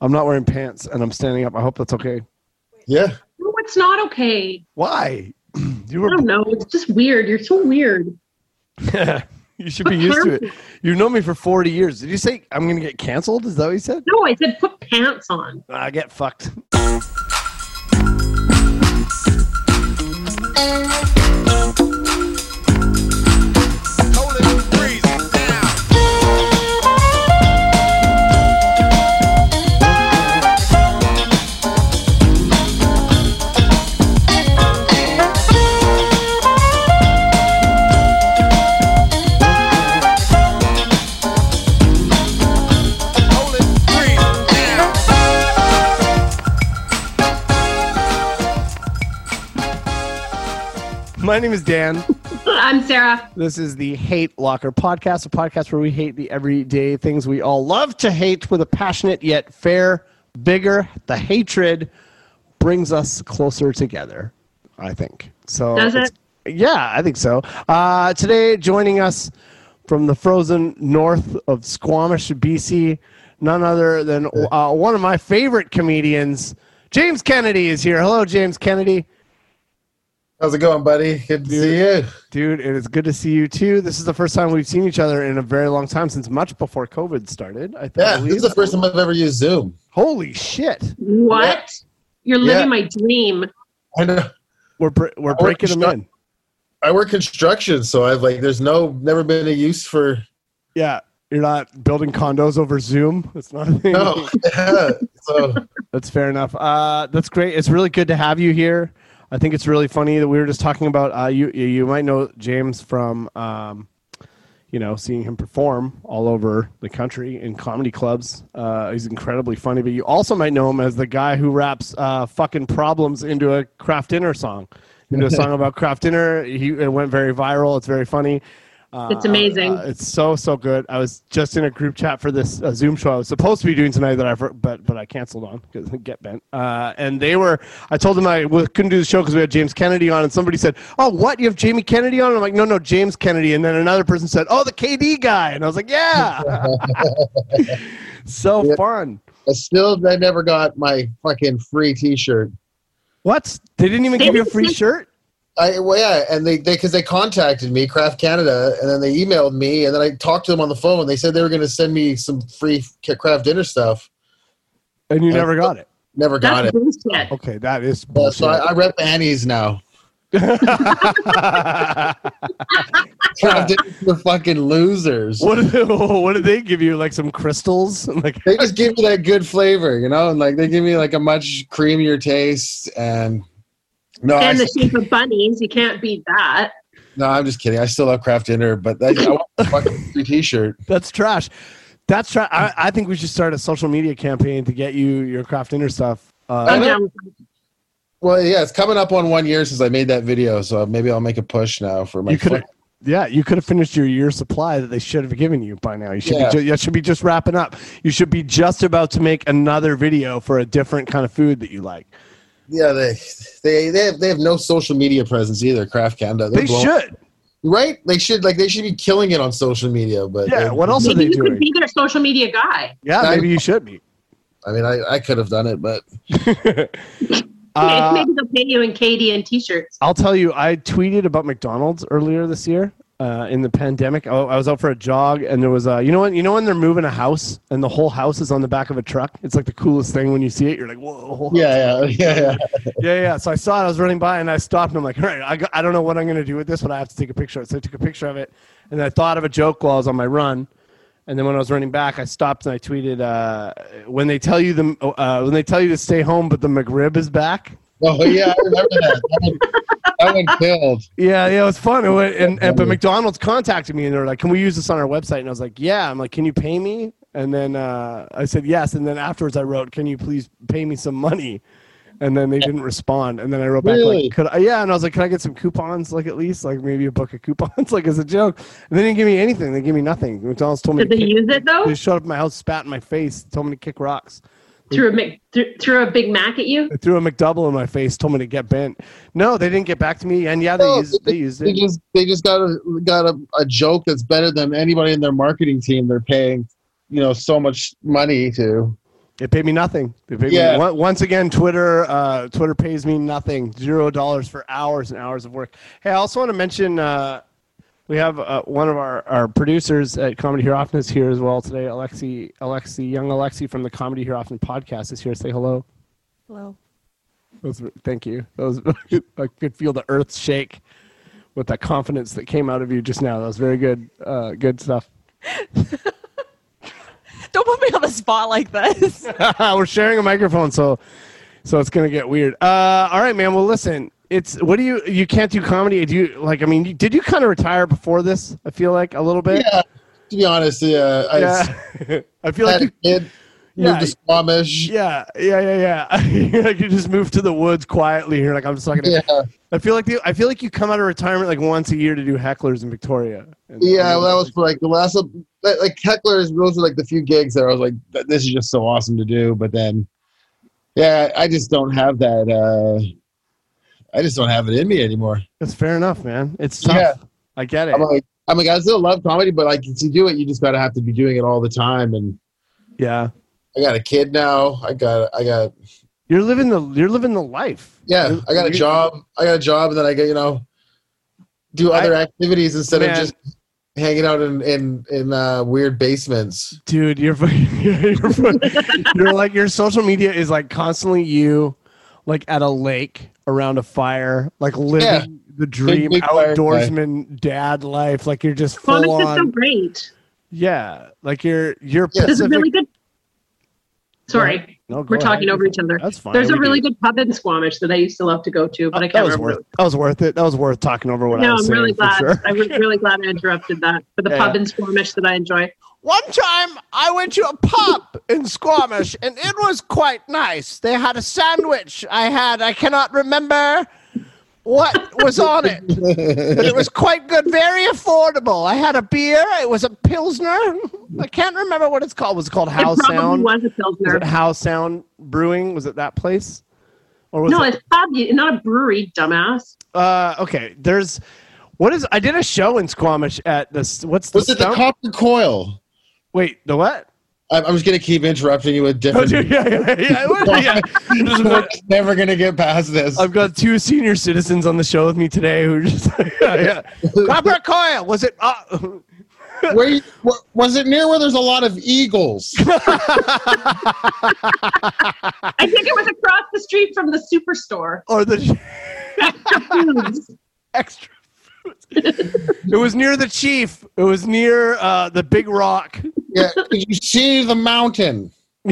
I'm not wearing pants and I'm standing up. I hope that's okay. Yeah. No, it's not okay. Why? you were... I don't know. It's just weird. You're so weird. you should be used to it. You've known me for 40 years. Did you say I'm going to get canceled? Is that what you said? No, I said put pants on. I get fucked. My name is Dan. I'm Sarah. This is the Hate Locker podcast, a podcast where we hate the everyday things we all love to hate with a passionate yet fair vigor. The hatred brings us closer together, I think. So Does it? Yeah, I think so. Uh, today, joining us from the frozen north of Squamish, BC, none other than uh, one of my favorite comedians, James Kennedy, is here. Hello, James Kennedy. How's it going, buddy? Good to see you. Dude, it is good to see you too. This is the first time we've seen each other in a very long time since much before COVID started. I Yeah, this is the first time I've ever used Zoom. Holy shit. What? You're living Yeah. my dream. I know. We're br- we're I work breaking them constru- in. I work construction, so I've like, there's no, never been a use for. Yeah, you're not building condos over Zoom. It's not a thing. No. yeah. So That's fair enough. Uh, that's great. It's really good to have you here. I think it's really funny that we were just talking about uh, you. You might know James from, um, you know, seeing him perform all over the country in comedy clubs. Uh, he's incredibly funny, but you also might know him as the guy who raps uh, "fucking problems" into a Kraft Dinner song, into a song about Kraft Dinner. He it went very viral. It's very funny. Uh, It's amazing. uh, it's so so good. I was just in a group chat for this uh, Zoom show I was supposed to be doing tonight that I for- but but I canceled on because get bent. Uh, and they were. I told them I w- couldn't do the show because we had James Kennedy on, and somebody said, "Oh, what? You have Jamie Kennedy on?" And I'm like, "No, no, James Kennedy." And then another person said, "Oh, the KD guy," and I was like, "Yeah." so Yeah. fun. I still, I never got my fucking free T-shirt. What? They didn't even They give you a free shirt. I well, yeah, and they they because they contacted me, Kraft Canada, and then they emailed me, and then I talked to them on the phone. They said they were going to send me some free Kraft Dinner stuff. And you Uh, never got it. Never got That's it. bullshit. Okay, that is bullshit. so I, I rep Annie's now. Kraft Dinner for fucking losers. what did they, what did they give you? Like some crystals? Like They just give me that good flavor, you know, and like they give me like a much creamier taste. And no, I, And the shape of bunnies. You can't beat that. no, I'm just kidding. I still love Kraft Dinner, but that, I want a fucking free T-shirt. That's trash. That's trash. I, I think we should start a social media campaign to get you your Kraft Dinner stuff. Uh, I'm know. down with that. Well, yeah, it's coming up on one year since I made that video, so maybe I'll make a push now for my. you could, fuck- yeah, you could have finished your year supply that they should have given you by now. You should Yeah. be, ju- that should be just wrapping up. You should be just about to make another video for a different kind of food that you like. Yeah, they they they have, they have no social media presence either. Kraft Canada, They're They blown- should. right? They should like they should be killing it on social media, but Yeah. they- What else are they you doing? could be their social media guy. Yeah, I- maybe you should be. I mean, I, I could have done it, but Uh, Maybe they'll pay you in KD and t-shirts. I'll tell you, I tweeted about McDonald's earlier this year uh, in the pandemic. I, I was out for a jog, and there was a you know when you know when they're moving a house and the whole house is on the back of a truck. It's like the coolest thing when you see it. You're like, whoa, the whole house yeah, yeah, yeah, yeah. yeah, yeah. So I saw it. I was running by and I stopped and I'm like, all right, I, got, I don't know what I'm going to do with this, but I have to take a picture of it. So I took a picture of it and I thought of a joke while I was on my run. And then when I was running back, I stopped and I tweeted, uh, "When they tell you the uh, when they tell you to stay home, but the McRib is back." Oh yeah, I remember that. That one, that one killed. Yeah, yeah, it was fun. It went, and, and but McDonald's contacted me and they were like, "Can we use this on our website?" And I was like, "Yeah." I'm like, "Can you pay me?" And then uh, I said yes. And then afterwards, I wrote, "Can you please pay me some money?" And then they didn't respond. And then I wrote back Really? like, "Could I?" Yeah, and I was like, "Can I get some coupons? Like at least like maybe a book of coupons, like as a joke." And they didn't give me anything. They gave me nothing. McDonald's told me Did to they kick, use it though? they showed up at my house, spat in my face, told me to kick rocks. Threw a Mc, threw, threw a Big Mac at you? They threw a McDouble in my face, told me to get bent. No, they didn't get back to me. And yeah, they No, used they used They just they just got a got a, a joke that's better than anybody in their marketing team. They're paying, you know, so much money to. It paid me nothing. It paid Yeah. me, once again, Twitter uh, Twitter pays me nothing. Zero dollars for hours and hours of work. Hey, I also want to mention uh, we have uh, one of our, our producers at Comedy Here Often is here as well today. Alexi, Alexi, young Alexi from the Comedy Here Often podcast is here. Say hello. Hello. Was, thank you. That was, I could feel the earth shake with that confidence that came out of you just now. That was very good. Uh, good stuff. Don't put me on the spot like this. We're sharing a microphone, so so it's gonna get weird. Uh, all right, man. Well, listen. It's what do you you can't do comedy? Do you like? I mean, did you kind of retire before this? I feel like a little bit. Yeah, to be honest, yeah, I Yeah. I feel like you, kid, Yeah. moved to Squamish. yeah, yeah, yeah, yeah. like you just moved to the woods quietly. You're like, I'm just not gonna. Yeah, I feel like the, I feel like you come out of retirement like once a year to do hecklers in Victoria. And- yeah. Well, that was for like the last, like like hecklers. Those were like the few gigs that I was like, this is just so awesome to do. But then, yeah, I just don't have that. uh I just don't have it in me anymore. That's fair enough, man. It's tough. Yeah. I get it. I'm like, I'm like, I still love comedy, but like to do it, you just gotta have to be doing it all the time. And yeah. I got a kid now. I got, I got, You're living the you're living the life. yeah, You're- I got a job. I got a job, and then I get, you know, do other activities instead Man. of just hanging out in in in uh, weird basements. dude you're you're, you're like your social media is like constantly you like at a lake around a fire like living Yeah. the dream big fire guy. outdoorsman dad life like you're just full Comics full is so great. yeah like you're you're Yeah. There's a Pacific really good. Sorry, no, go we're talking ahead. over each other. that's fine There's a really do. good pub in Squamish that I used to love to go to, but I can't was remember. worth that was worth it that was worth talking over what I was. No, I'm really glad. sure. I'm really glad I interrupted that for the Yeah, pub in Squamish that I enjoy. One time I went to a pub in Squamish and it was quite nice. They had a sandwich. I had, I cannot remember what was on it, but it was quite good, very affordable. I had a beer. It was a Pilsner. I can't remember what it's called. Was it called How it probably Sound? was a Pilsner. Was it Howe Sound Brewing? Was it that place? Or was No, it? it's pub, not a brewery, dumbass. Uh, okay, there's. What is? I did a show in Squamish at this. What's the Was it the stump? copper coil? Wait, the what? I'm, I'm just gonna keep interrupting you with Oh, different. dude, yeah, yeah, yeah. yeah. There's We're no- never gonna get past this. I've got two senior citizens on the show with me today who are just yeah, yeah. Copper coil. Was it? Uh, Where you, was it near where there's a lot of eagles? I think it was across the street from the superstore. or the Foods. extra foods. it was near the chief. It was near uh, the big rock. Yeah, did you see the mountain?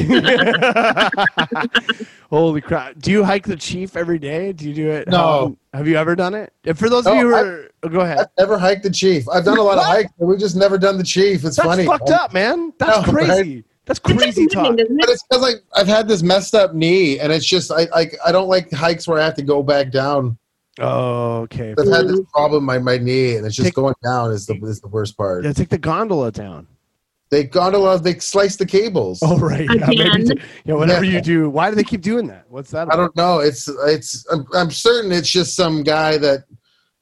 Holy crap! Do you hike the chief every day? Do you do it? No. um, have you ever done it? For those of you who I- are, oh, go ahead. I've never hiked the chief. I've done a lot of hikes, but we've just never done the chief. It's That's funny. fucked up, man. That's No, right? crazy. That's crazy like talk. women, isn't But it's because like I've had this messed up knee, and it's just I like I don't like hikes where I have to go back down. Oh, okay. I've had this problem my my knee, and it's just Take- going down is the is the worst part. Yeah, take the gondola down. They gondola, they slice the cables. Oh right, yeah, maybe Again? do- yeah. Whatever Yeah. you do, why do they keep doing that? What's that? I don't know. It's it's. I'm, I'm certain it's just some guy that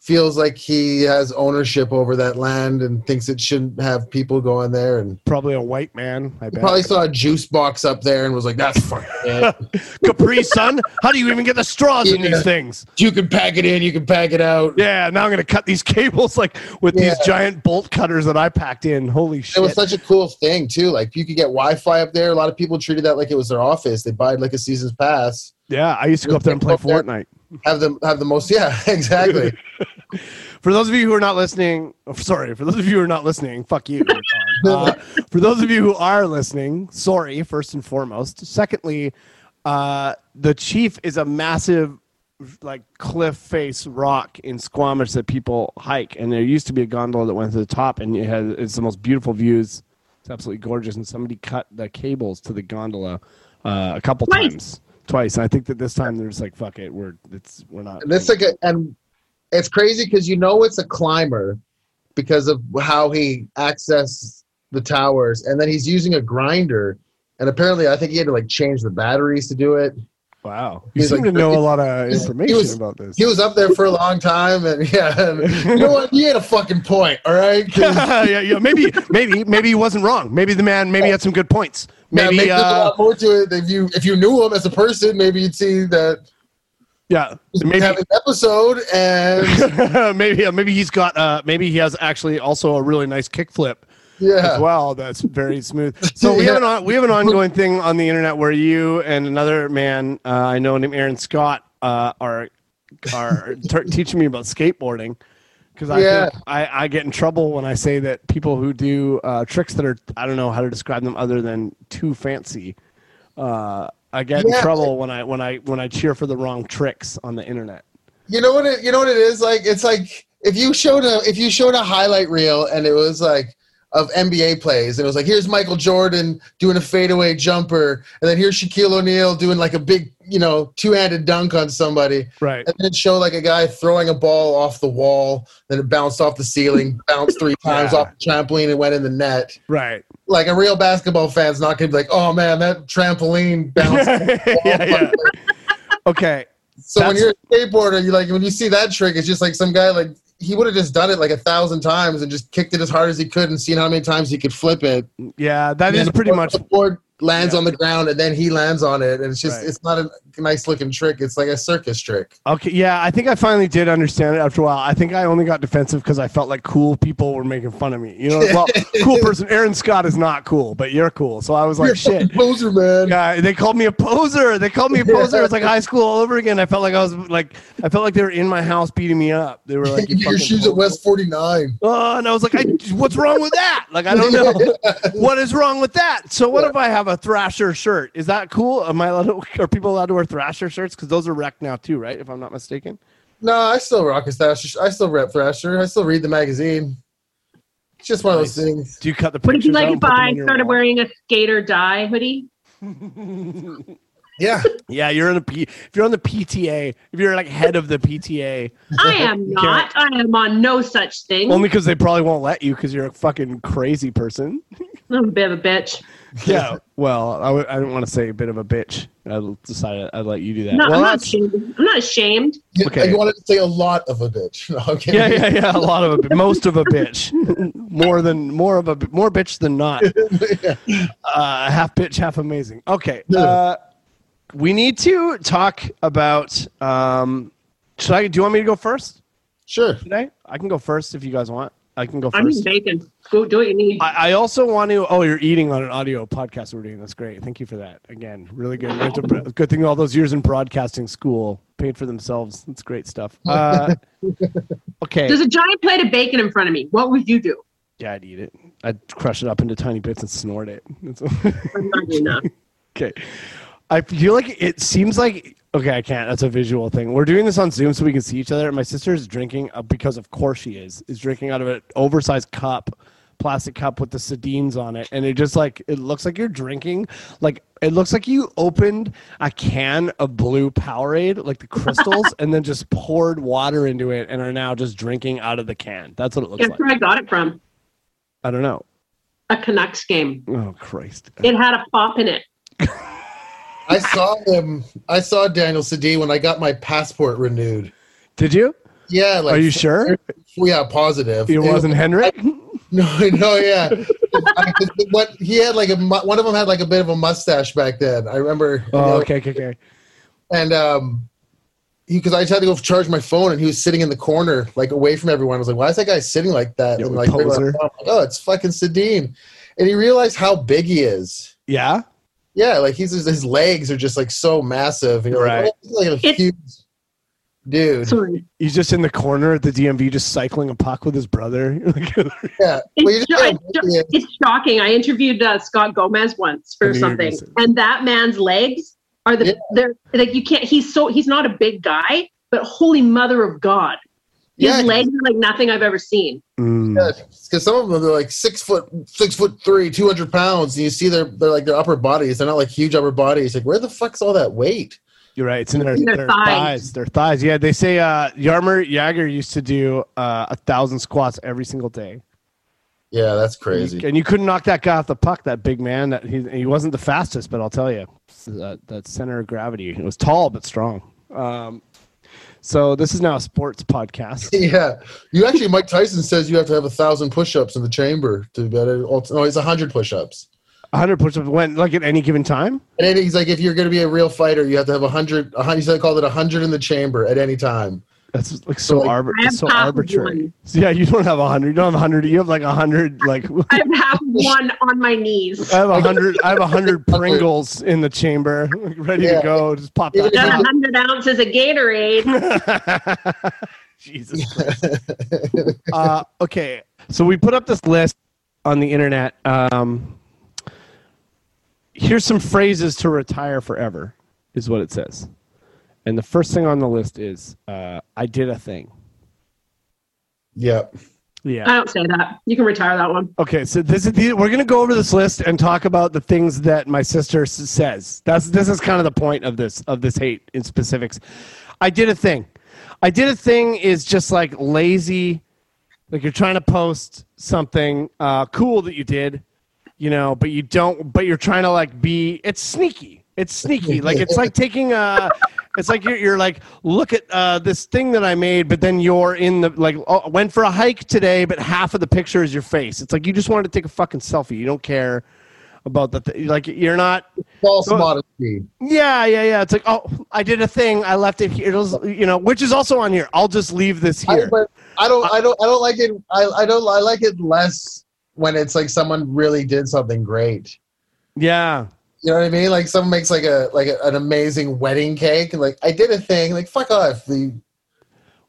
feels like he has ownership over that land and thinks it shouldn't have people going there. And Probably a white man. I bet. probably saw a juice box up there and was like, "That's fucking it. Capri Sun. How do you even get the straws in these things? You can pack it in. You can pack it out." Yeah, now I'm gonna cut these cables like with Yeah. these giant bolt cutters that I packed in. Holy shit. It was such a cool thing too. Like you could get Wi-Fi up there. A lot of people treated that like it was their office. They buy like a season's pass. Yeah, I used to go up there and play. Fortnite. Have them have the most. Yeah, exactly. For those of you who are not listening, oh, sorry. For those of you who are not listening, fuck you. Uh, for those of you who are listening, sorry. First and foremost. Secondly, uh, the chief is a massive, like cliff face rock in Squamish that people hike, and there used to be a gondola that went to the top, and it has it's the most beautiful views. It's absolutely gorgeous, and somebody cut the cables to the gondola uh, a couple Twice. times. Twice. I think that this time they're just like, fuck it, we're it's we're not. And it's like a, and it's crazy because you know it's a climber because of how he accessed the towers, and then he's using a grinder, and apparently I think he had to like change the batteries to do it. Wow. You He's seem like- to know a lot of information was- about this. He was up there for a long time, and yeah, and you know what? He had a fucking point. All right, yeah, yeah. Maybe, maybe, maybe he wasn't wrong. Maybe the man, maybe had some good points. yeah, Maybe, maybe there's a uh, lot more to it. If you if you knew him as a person, maybe you'd see that yeah, maybe, having an episode, and maybe, uh, maybe he's got, uh, maybe he has actually also a really nice kickflip yeah, as well. That's very smooth. So we have an on, we have an ongoing thing on the internet where you and another man uh, I know named Aaron Scott uh, are are t- teaching me about skateboarding because I, Yeah. I I get in trouble when I say that people who do uh, tricks that are I don't know how to describe them other than too fancy. Uh, I get in trouble when I when I when I cheer for the wrong tricks on the internet. you know what it you know what it is like. It's like if you showed a if you showed a highlight reel and it was like of NBA plays and it was like here's Michael Jordan doing a fadeaway jumper and then here's Shaquille O'Neal doing like a big you know two handed dunk on somebody Right. and then show like a guy throwing a ball off the wall, then it bounced off the ceiling, bounced three times Yeah. off the trampoline, and went in the net. Right. Like a real basketball fan's not gonna be like, "Oh man, that trampoline bounced." yeah, yeah. Okay. So when you're a skateboarder, you like when you see that trick, it's just like some guy like he would have just done it like a thousand times and just kicked it as hard as he could and seen how many times he could flip it. Yeah, that And is pretty much board lands Yeah. on the ground and then he lands on it, and it's just Right. it's not a nice looking trick. It's like a circus trick. Okay, yeah, I think I finally did understand it after a while. I think I only got defensive because I felt like cool people were making fun of me. You know, well, cool person. Aaron Scott is not cool, but you're cool. So I was You're like, shit. poser, man. Yeah, they called me a poser. They called me a poser. It's like high school all over again. I felt like I was like, I felt like they were in my house beating me up. They were like, Your shoes poser. at West 49. Oh, and I was like, I, what's wrong with that? Like, I don't know. what is wrong with that? So, what if I have a Thrasher shirt? Is that cool? Am I allowed to, are people allowed to wear Thrasher shirts? Because those are wrecked now, too, right? If I'm not mistaken. No, I still rock a Thrasher. I still rep Thrasher. I still read the magazine. It's just one of those things. Do you cut the Would it pictures like out if I started wall? wearing a skater die hoodie? Yeah. Yeah, you're in a P. If you're on the PTA, if you're like head of the PTA, I am not. I am on no such thing. only because they probably won't let you because you're a fucking crazy person. I'm a bit of a bitch. Yeah. Well, I w- I didn't want to say a bit of a bitch. I decided I'd let you do that. No, well, I'm not ashamed. I'm not ashamed. You- Okay. You wanted to say a lot of a bitch. No, okay. yeah, yeah, yeah. A lot of a bi- most of a bitch, more than more of a more bitch than not. Uh, half bitch, half amazing. Okay. Uh, we need to talk about. Um, should I? Do you want me to go first Sure. today? I can go first if you guys want. I can go first. I'm bacon. Go do what you need. I, I also want to. Oh, you're eating on an audio podcast we're doing. That's great. Thank you for that. Again, really good. To- good thing all those years in broadcasting school paid for themselves. That's great stuff. Uh, okay. There's a giant plate of bacon in front of me. What would you do? Yeah, I'd eat it. I'd crush it up into tiny bits and snort it. I'm not doing that. okay. I feel like it seems like okay. I can't. That's a visual thing. We're doing this on Zoom so we can see each other. My sister is drinking uh, because, of course, she is is drinking out of an oversized cup, plastic cup with the sardines on it, and it just like it looks like you're drinking like it looks like you opened a can of blue Powerade, like the crystals, and then just poured water into it and are now just drinking out of the can. That's what it looks Guess like. where I got it from? I don't know. A Canucks game. Oh Christ. It had a pop in it. I saw him. I saw Daniel Sedin when I got my passport renewed. Did you? Yeah. Like, Are you sure? Yeah, positive. It wasn't Henrik? No, no, yeah. I- what he had like a one of them had like a bit of a mustache back then. I remember. you Oh, know, okay, okay, okay. And um, because I tried to go charge my phone, and he was sitting in the corner, like away from everyone. I was like, "Why is that guy sitting like that?" Yeah, and like, they were poser. like, "Oh, oh, it's fucking Sedin," and he realized how big he is. Yeah. Yeah, like he's his legs are just like so massive. And you're Right. like, oh, he's like a It's- huge dude. Sorry. He's just in the corner at the DMV, just cycling a puck with his brother. Yeah, well, It's, just know it's, big it's shocking. I interviewed uh, Scott Gomez once for knew something, gonna and that man's legs are the Yeah. they're like you can't. He's so he's not a big guy, but holy mother of God, his Yeah, legs are like nothing I've ever seen. Mm. because some of them they're like six foot, six foot three, two hundred pounds, and you see their they're like their upper bodies. They're not like huge upper bodies. Like where the fuck's all that weight? You're right. It's in their, In their their thighs. thighs. Their thighs. Yeah, they say uh, Jaromir Jagr used to do uh, a thousand squats every single day. Yeah, that's crazy. And you couldn't knock that guy off the puck. That big man. That he he wasn't the fastest, but I'll tell you, that that center of gravity. It was tall but strong. Um, so this is now a sports podcast. Yeah, you actually, Mike Tyson says you have to have a thousand push-ups in the chamber to be better. No, it's a hundred push-ups. 100 push-ups when like at any given time. And he's like, if you're going to be a real fighter, you have to have a hundred. a hun- He said called it a hundred in the chamber at any time. That's like so, like, arbit- so arbitrary. So, yeah, you don't have a hundred. You don't have a hundred. You have like a hundred. Like I have one on my knees. I have a hundred. I have a hundred Pringles in the chamber, ready Yeah. to go. Just pop Even Got a hundred ounces of Gatorade. Jesus. Christ. uh, okay, so we put up this list on the internet. Um, here's some phrases to retire forever, is what it says. And the first thing on the list is uh, I did a thing. Yep. Yeah. I don't say that. You can retire that one. Okay, so this is the, we're going to go over this list and talk about the things that my sister s- says. That's this is kind of the point of this of this hate in specifics. I did a thing. I did a thing is just like lazy, like you're trying to post something uh, cool that you did, you know, but you don't. But you're trying to like be. It's sneaky. It's sneaky. Like it's like taking a. It's like you're, you're like look at uh, this thing that I made, but then you're in the like oh, went for a hike today, but half of the picture is your face. It's like you just wanted to take a fucking selfie. You don't care about the th- like you're not. False So- modesty. Yeah, yeah, yeah. It's like oh, I did a thing. I left it here. It was you know, which is also on here. I'll just leave this I, here. but I don't. I don't. I don't like it. I. I don't. I like it less when it's like someone really did something great. Yeah. You know what I mean? Like someone makes like a like a, an amazing wedding cake, and like I did a thing. Like fuck off. The,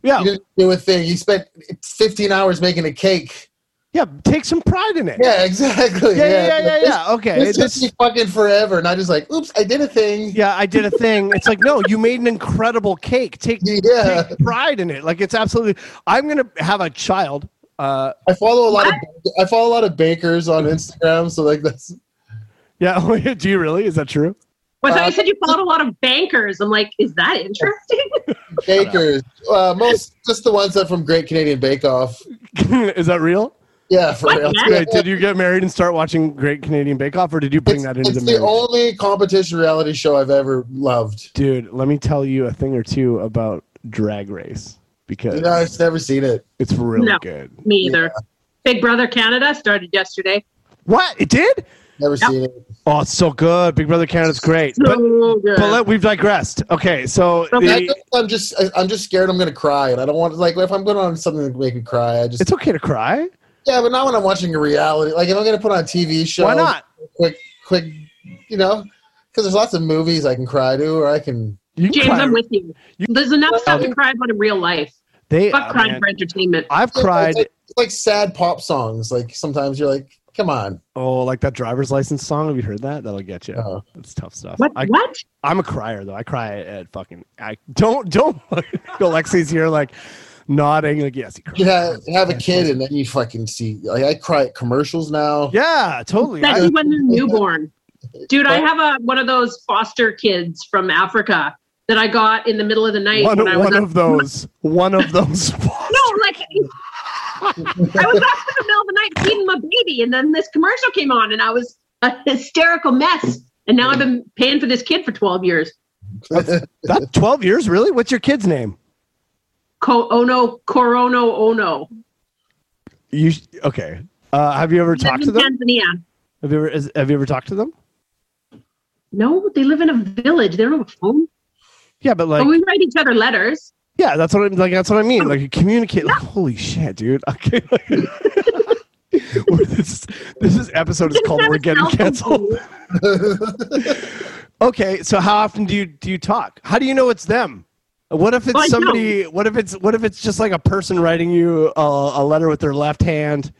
Yeah. You didn't do a thing. You spent 15 hours making a cake. Yeah. Take some pride in it. Yeah, exactly. Yeah, yeah, yeah, yeah. This- yeah. Okay. This This- took me fucking forever, and I just like, oops, I did a thing. yeah, I did a thing. It's like, no, you made an incredible cake. Take, Yeah. take pride in it. Like it's absolutely. I'm gonna have a child. Uh, I follow a lot of I follow a lot of bakers on Instagram, so like that's yeah. Do you really? Is that true? Well, I thought Uh, you said you followed a lot of bankers. I'm like, is that interesting? bakers. Uh, most just the ones that from Great Canadian Bake Off. is that real? Yeah, for What? real. Yeah. Wait, did you get married and start watching Great Canadian Bake Off, or did you bring It's, that into the movie? it's the the only competition reality show I've ever loved. Dude, let me tell you a thing or two about Drag Race because You know, I've never seen it. it's really No. good. Me either. Big Brother Canada started yesterday. What it did? Never Yep. seen it. Oh, it's so good. Big Brother Canada's great. So But good. but let, we've digressed. Okay, so the, I'm just I- I'm just scared I'm gonna cry, and I don't want like if I'm going on something to make me cry, I just it's okay to cry. yeah, but not when I'm watching a reality. Like if I'm gonna put on a TV show, Why not? Quick, quick, you know, because there's lots of movies I can cry to, or I can. You can James, cry. I'm with you. You- There's enough stuff to cry about in real life. They, Fuck uh, crying man, for entertainment. I've It's cried. like, it's like sad pop songs. Like sometimes you're like, come on. Oh, like that driver's license song. Have you heard that? That'll get you. Uh-huh. That's tough stuff. What? I, what? I'm a crier though. I cry at fucking. I don't don't. Alexi's here like nodding like yes he cries. You have, have a kid, and then you fucking see. Like I cry at commercials now. Yeah, totally. I- Especially when they're newborn. Dude, I have a one of those foster kids from Africa that I got in the middle of the night one when I was one of those. One of those. No, like I was up in the middle of the night feeding my baby, and then this commercial came on, and I was a hysterical mess. And now I've been paying for this kid for 12 years. that 12 years really? What's your kid's name? Co- ono, Corono Ono. You okay? Uh, have you ever talked to in them? Tanzania. Have you ever is, have you ever talked to them? No, they live in a village. They don't have a phone. Yeah, but like but we write each other letters. Yeah, that's what I'm like. That's what I mean. Oh. Like you communicate. Like, holy shit, dude. Okay. Like, this this is episode is called "We're Getting Canceled." Okay, so how often do you do you talk? How do you know it's them? What if it's Well, somebody? What if it's what if it's just like a person writing you a, a letter with their left hand,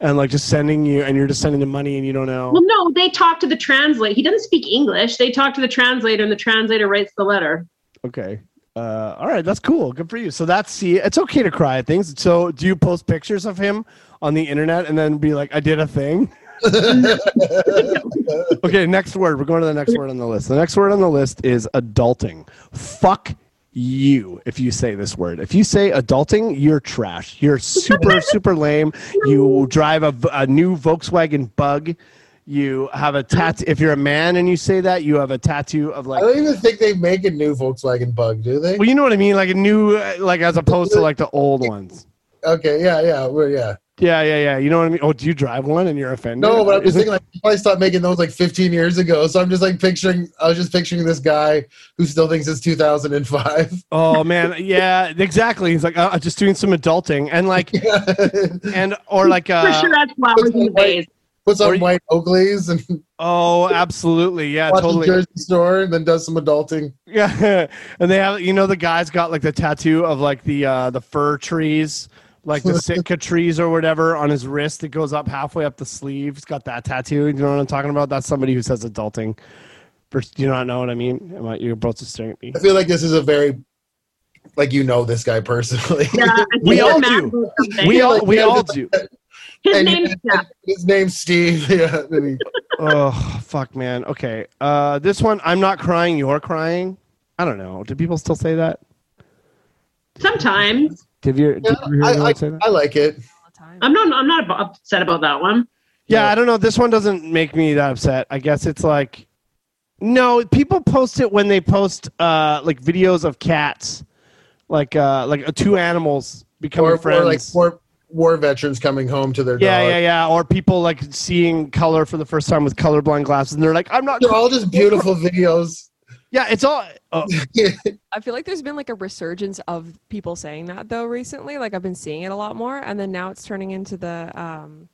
and like just sending you, and you're just sending them money, and you don't know. Well, no, they talk to the translator. He doesn't speak English. They talk to the translator, and the translator writes the letter. Okay. Uh, all right, that's cool. Good for you. So that's see, it's okay to cry at things. So do you post pictures of him on the internet and then be like, "I did a thing"? okay, next word. We're going to the next word on the list. The next word on the list is adulting. Fuck you if you say this word. If you say adulting, you're trash. You're super super lame. You drive a, a new Volkswagen Bug. You have a tattoo. If you're a man and you say that, you have a tattoo of like. I don't even think they make a new Volkswagen Bug, do they? Well, you know what I mean, like a new, uh, like as opposed to like the old ones. Okay, yeah, yeah, well, yeah. Yeah, yeah, yeah. You know what I mean? Oh, do you drive one and you're offended? No, but I'm just thinking like they probably stopped making those like 15 years ago. So I'm just like picturing. I was just picturing this guy who still thinks it's 2005. Oh man, yeah, exactly. He's like, uh, just doing some adulting, and like, and or like, For uh, sure, that's flowers in the vase. Puts Or on you- white Oakleys and oh, absolutely, yeah, watches totally, Jersey Shore and then does some adulting. yeah. and they have, you know, the guy's got like the tattoo of like the uh the fir trees, like the Sitka trees or whatever, on his wrist. It goes up halfway up the sleeve. He's got that tattoo. You know what I'm talking about? That's somebody who says adulting. First, do you not know what I mean? Am I, you're both just staring at me. I feel like this is a very like you know this guy personally. Yeah, We all do. We all, we all do. His and- name's Jeff. His name's Steve. Yeah. and oh fuck man okay uh this one i'm not crying you're crying i don't know do people still say that Sometimes did you, did yeah, you hear I, anyone I, say that I like it. all the time. I'm not. I'm not upset about that one. yeah i don't know this one doesn't make me that upset i guess it's like no people post it when they post uh like videos of cats like uh like uh, two animals becoming Or, friends or like war, war veterans coming home to their yeah dog. yeah yeah or people like seeing color for the first time with colorblind glasses and they're like i'm not They're all just beautiful videos. yeah it's all oh, I feel like there's been like a resurgence of people saying that though recently. Like I've been seeing it a lot more, and then now it's turning into the um,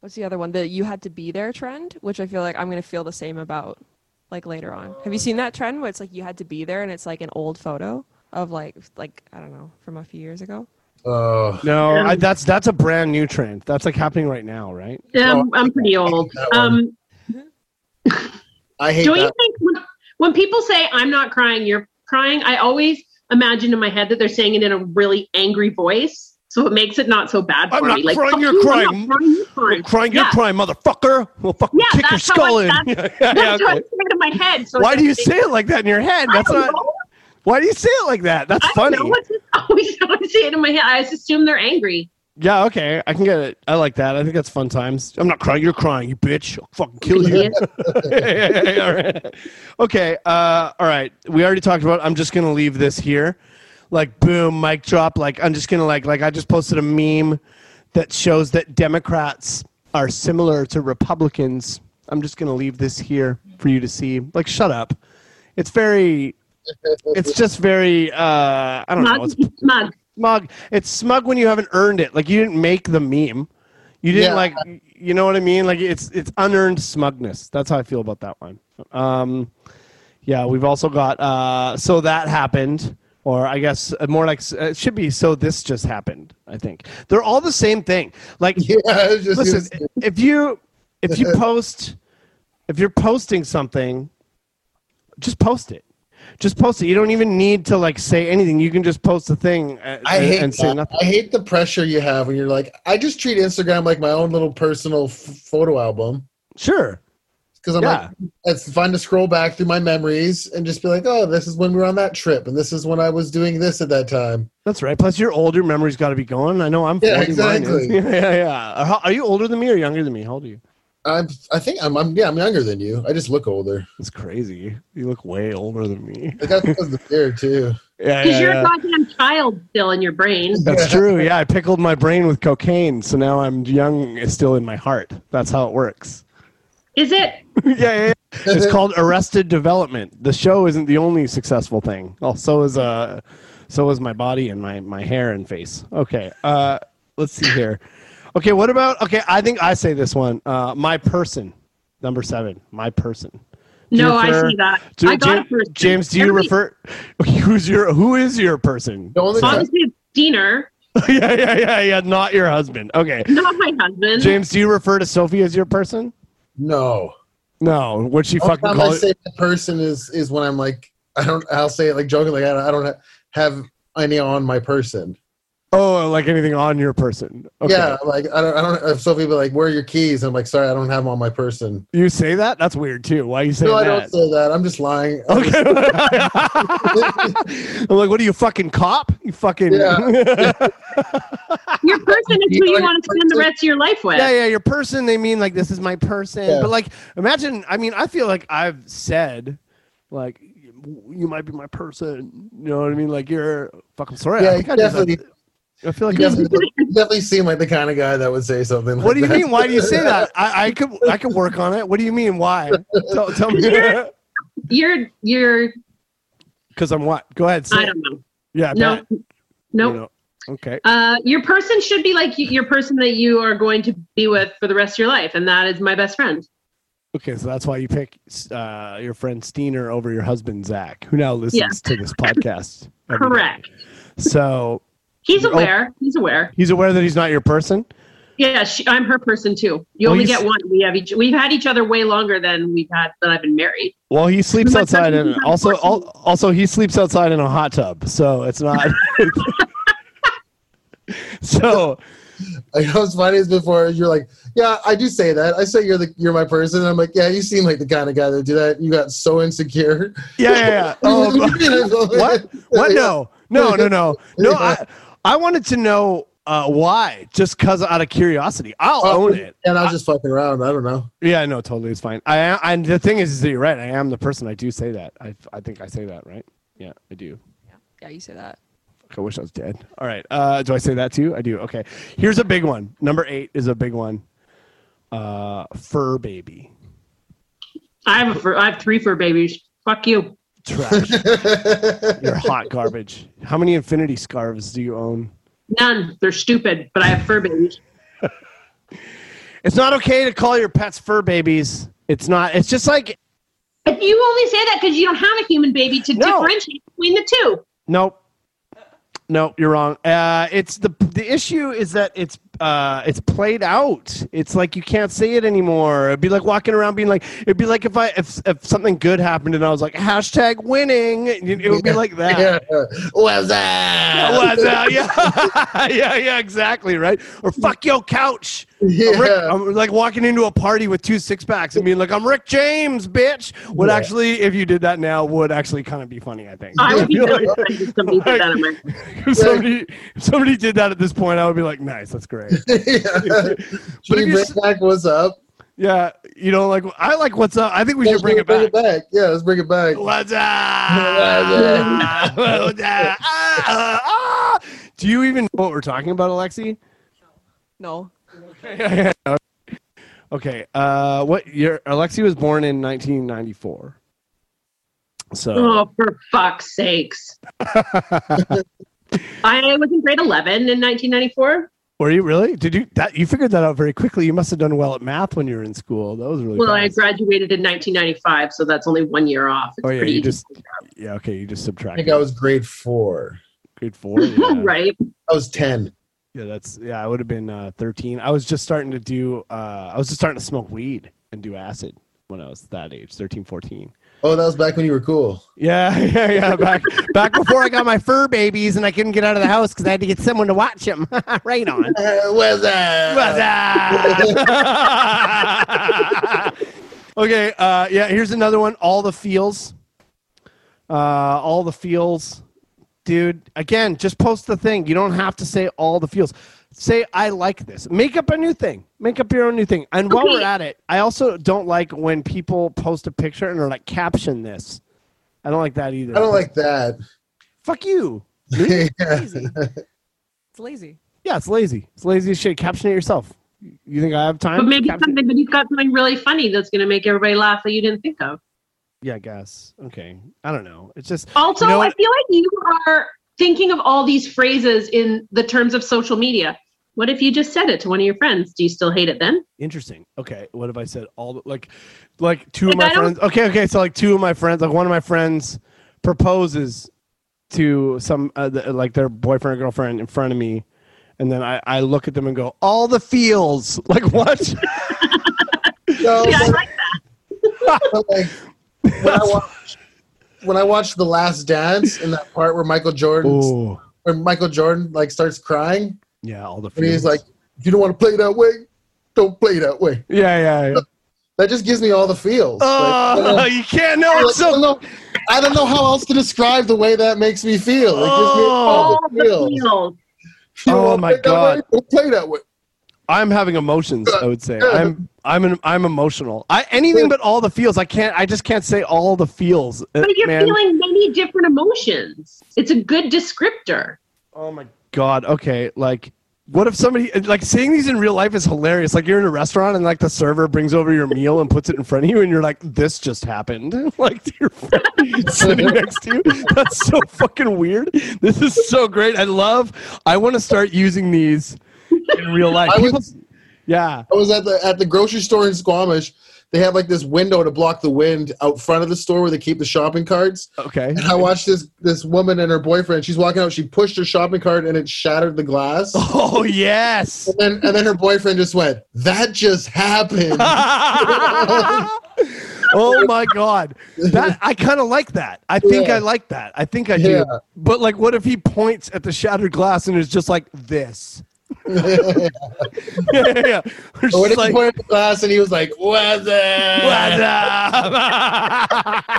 what's the other one? The you had to be there trend, which I feel like I'm gonna feel the same about like later on. Have you seen that trend where it's like you had to be there, and it's like an old photo of like like I don't know from a few years ago. Oh, no Um, I, that's that's a brand new trend that's like happening right now right Yeah, Oh, I'm, I'm pretty old. that one. Um, I hate don't you think when, when people say I'm not crying, you're crying? I always imagine in my head that they're saying it in a really angry voice, so it makes it not so bad for I'm not me. Like, crying, you're you, I'm crying. not crying, you're crying. crying your Yeah. crime, motherfucker. We'll fucking Yeah, kick your skull I- in. that's- Yeah, yeah, That's what I okay. say in my head. So Why do you say it like that in your head? I That's don't not. know. Why do you say it like that? That's I funny. don't know. It's just always I say it in my head. I just assume they're angry. Yeah, okay, I can get it. I like that. I think that's fun times. I'm not crying. You're crying, you bitch. I'll fucking kill you. All right. Okay. Uh, all right. We already talked about. I'm just gonna leave this here. Like boom, mic drop. Like I'm just gonna like like I just posted a meme that shows that Democrats are similar to Republicans. I'm just gonna leave this here for you to see. Like shut up. It's very. It's just very. Uh, I don't know. Smug. It's Smug. smug. It's smug when you haven't earned it. Like you didn't make the meme. You didn't Yeah. like. You know what I mean? Like it's it's unearned smugness. That's how I feel about that one. Um, yeah, we've also got. Uh, so that happened, or I guess uh, more like it should be. So this just happened. I think they're all the same thing. Like Yeah, just, listen, if you if you post if you're posting something, just post it. Just post it. You don't even need to like say anything. You can just post a thing uh, I hate and say that. nothing. I hate the pressure you have when you're like, I just treat Instagram like my own little personal f- photo album Sure. because I'm Yeah. like, it's fun to scroll back through my memories and just be like, oh, this is when we were on that trip, and this is when I was doing this at that time. That's right. Plus. Your memory's got to be going. I know I'm 40. Yeah, exactly. Yeah, yeah, yeah. Are, are you older than me or younger than me? How old are you? I'm, I think I'm, I'm, yeah, I'm younger than you. I just look older. It's crazy. You look way older than me. Like that's because the beard too. Yeah, Because yeah, you're yeah. a goddamn child still in your brain. That's true. Yeah, I pickled my brain with cocaine, so now I'm young. Is still in my heart. That's how it works. Is it? yeah, yeah, yeah. It's called Arrested Development. The show isn't the only successful thing. Oh, so is uh, so is my body and my my hair and face. Okay. Uh, let's see here. Okay, what about? Okay, I think I say this one. Uh, my person, number seven. My person. Do you No, I see that. Do, I got James, a person. James, do you Every- refer? Who's your? Who is your person? The only time, Obviously, it's Diener, yeah, yeah, yeah, yeah. Not your husband. Okay. not my husband. James, do you refer to Sophie as your person? no. No. Would she Only fucking time call I it? say that person is is when I'm like, I don't. I'll say it like joking, like I don't, I don't have any on my person. Oh, like anything on your person. Okay. Yeah, like I don't, I don't. If Sophie be like, "Where are your keys?" and I'm like, "Sorry, I don't have them on my person." You say that? That's weird too. Why you say No, I that? don't say that. I'm just lying. Okay. I'm like, what are you fucking cop? You fucking Yeah. Your person is You who you know, want to spend the rest of your life with. yeah, yeah, your person. They mean like this is my person. Yeah. But like, imagine. I mean, I feel like I've said, like, you might be my person. You know what I mean? Like you're fucking sorry. Yeah, I think I did that- definitely. I feel like. You definitely, you definitely seem like the kind of guy that would say something. Like What do you that. mean? Why do you say that? I, I could I could work on it. What do you mean? Why? Tell, tell me. You're you're Because I'm what? Go ahead. Say I don't know. Yeah. No, nope. You know. Okay. Uh, your person should be like your person that you are going to be with for the rest of your life, and that is my best friend. Okay, so that's why you pick uh, your friend Steiner over your husband Zach, who now listens Yeah. to this podcast. day. Correct. So He's Oh. aware. He's aware. he's aware that he's not your person. Yeah, she, I'm her person too. You Well, only get one. We have each. We've had each other way longer than we've had than I've been married. Well, he sleeps My outside, and also al- also he sleeps outside in a hot tub. So it's not. so I know it's funny as before. You're like, yeah, I do say that. I say you're the you're my person. And I'm like, yeah, you seem like the kind of guy that do that. You got so insecure. yeah, yeah, yeah. Oh, what? What? No, no, no, no, no. I I wanted to know uh, why, just cause out of curiosity. I'll Oh, own it. And I was just fucking around. I don't know. Yeah, no, totally, it's fine. I am, and the thing is, is that you're right. I am the person. I do say that. I, I think I say that, right? Yeah, I do. Yeah, yeah, you say that. I wish I was dead. All right. Uh, do I say that too? I do. Okay. Here's a big one. Number eight is a big one. Uh, fur baby. I have a fur, I have three fur babies. Fuck you. Trash. You're hot garbage. How many infinity scarves do you own? None. They're stupid, but I have fur babies. It's not okay to call your pets fur babies. It's not. It's just like But you only say that because you don't have a human baby to No. differentiate between the two. Nope. Nope, you're wrong. Uh, it's the the issue is that it's uh, it's played out. It's like you can't say it anymore. It'd be like walking around being like, it'd be like if I if if something good happened and I was like hashtag winning. It it would be like that. Yeah. What's that? What's that? Yeah, yeah, yeah, exactly, right. Or fuck your couch. I'm, Rick, Yeah. I'm like walking into a party with two six packs and being like, "I'm Rick James, bitch." Would Yeah. actually, if you did that now, would actually kind of be funny. I think. I would be like- if somebody did that at my if somebody if somebody did that at this point, I would be like, nice, that's great. yeah. But if we you back what's up? Yeah, you know, like I like what's up. I think we Yeah, should bring it bring back. it back. Yeah, let's bring it back. What's up? What's up? Ah, ah. Do you even know what we're talking about, Alexi? No. okay. Uh, what year? Alexi was born in 1994. So Oh, for fuck's sakes. I was in grade 11 in 1994. were you really? Did you that? You figured that out very quickly. You must have done well at math when you were in school. That was really. Well, I graduated in 1995, so that's only one year off. It's Oh yeah, you just yeah okay. You just subtract. I subtract. think I was grade four. grade four. Yeah. right. I was ten. Yeah, that's yeah. I would have been uh, thirteen. I was just starting to do. Uh, I was just starting to smoke weed and do acid when I was that age, 13, 14. Oh, that was back when you were cool. Yeah, yeah, yeah. Back back before I got my fur babies and I couldn't get out of the house because I had to get someone to watch them. right on. Uh, what's that? What's up? okay, uh, yeah. Here's another one. All the feels. Uh, all the feels, dude. Again, just post the thing. You don't have to say all the feels. Say I like this. Make up a new thing. Make up your own new thing. And while we're at it, I also don't like when people post a picture and they're like caption this. I don't like that either. I don't like that. Fuck you. yeah. Lazy. It's lazy. Yeah, it's lazy. It's lazy as shit. Caption it yourself. You think I have time? But maybe caption- something, but you've got something really funny that's going to make everybody laugh that you didn't think of. Yeah, I guess. Okay. I don't know. It's just Also, You know I what? feel like you are thinking of all these phrases in the terms of social media. What if you just said it to one of your friends? Do you still hate it then? interesting. Okay. What if I said all the like like two of my friends okay, okay, so like two of my friends, like one of my friends proposes to some uh, the, like their boyfriend or girlfriend in front of me and then I, I look at them and go, all the feels. Like what? No, See, I but- like but, like, when I watched when I watched The Last Dance in that part where Michael Jordan Ooh. when Michael Jordan like starts crying Yeah, all the and he's like, "If you don't want to play that way, don't play that way." yeah, yeah, yeah. That just gives me all the feels. Oh, Like, you can't know. like, It's I, don't so. know, I don't know how else to describe the way that makes me feel. It gives me all All the the feels. feels. If you don't Oh my God. way, don't play that way. I'm having emotions. I would say I'm. I'm. An, I'm emotional. I anything but all the feels. I can't. I just can't say all the feels. uh, But you're man. feeling many different emotions. It's a good descriptor. Oh my god. Okay. Like, what if somebody like saying these in real life is hilarious? Like you're in a restaurant and like the server brings over your meal and puts it in front of you, and you're like, "This just happened." like to your friend sitting next to you. That's so fucking weird. This is so great. I love. I want to start using these in real life. I People, was- yeah. I was at the at the grocery store in Squamish. They have like this window to block the wind out front of the store where they keep the shopping carts. Okay. And I watched this this woman and her boyfriend. She's walking out. She pushed her shopping cart and it shattered the glass. Oh yes. And then, and then her boyfriend just went, "That just happened." oh my god that i kind of like that i think Yeah. i like that i think i do Yeah. but like what if he points at the shattered glass and is just like this yeah, yeah, yeah. Or But when just he like, pointed at the glass and he was like, "What's "What's up?"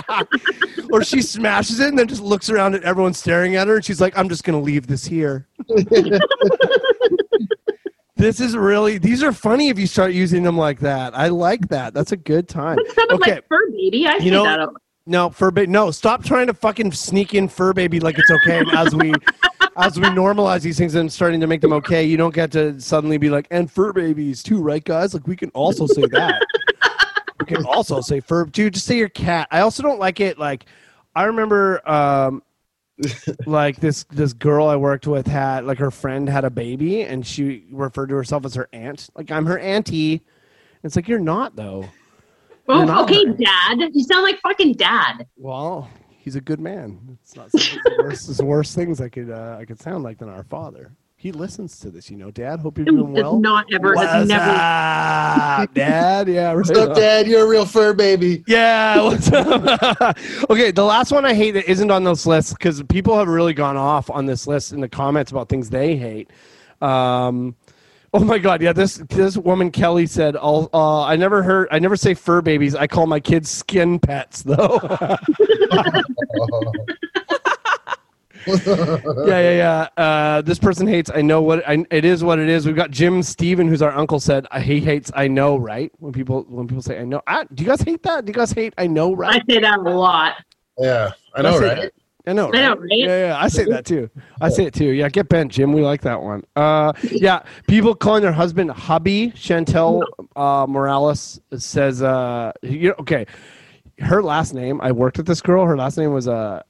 up?" or she smashes it and then just looks around at everyone staring at her and she's like i'm just gonna leave this here this is really these are funny if you start using them like that i like that that's a good time It sounded Okay. like fur baby. I You see know- that. a. No, fur baby. No, stop trying to fucking sneak in fur baby like it's okay. And as we as we normalize these things and starting to make them okay, you don't get to suddenly be like, and fur babies too, right, guys? Like we can also say that. we can also say fur. Dude, just say your cat. I also don't like it. Like, I remember, um, like this this girl I worked with had like her friend had a baby, and she referred to herself as her aunt. Like I'm her auntie. It's like you're not though. Not okay, dad. You sound like fucking dad. Well, he's a good man. It's not it's the worst, it's the worst things I could uh, I could sound like than our father. He listens to this, you know. Dad, hope you're doing Does well. not ever. Has never. up, Dad? Yeah, right. What's up, Dad? You're a real fur baby. Yeah. What's up? okay, the last one I hate that isn't on this list because people have really gone off on this list in the comments about things they hate. Um, oh my God, yeah. This this woman Kelly said, "I'll, uh, I never heard. I never say fur babies. I call my kids skin pets, though." yeah, yeah, yeah. Uh, this person hates. I know what I, it is. What it is. We've got Jim Steven, who's our uncle, said uh, he hates. I know, right? When people when people say I know, ah, do you guys hate that? Do you guys hate? I know, right? I say that a lot. yeah, I know, say right? I know, I know, right? right? Yeah, yeah. I say that too. I say it too. Yeah, get bent, Jim. We like that one. Uh, yeah. People calling their husband hubby. Chantel uh, Morales says, uh, you okay. Her last name. I worked with this girl. Her last name was uh,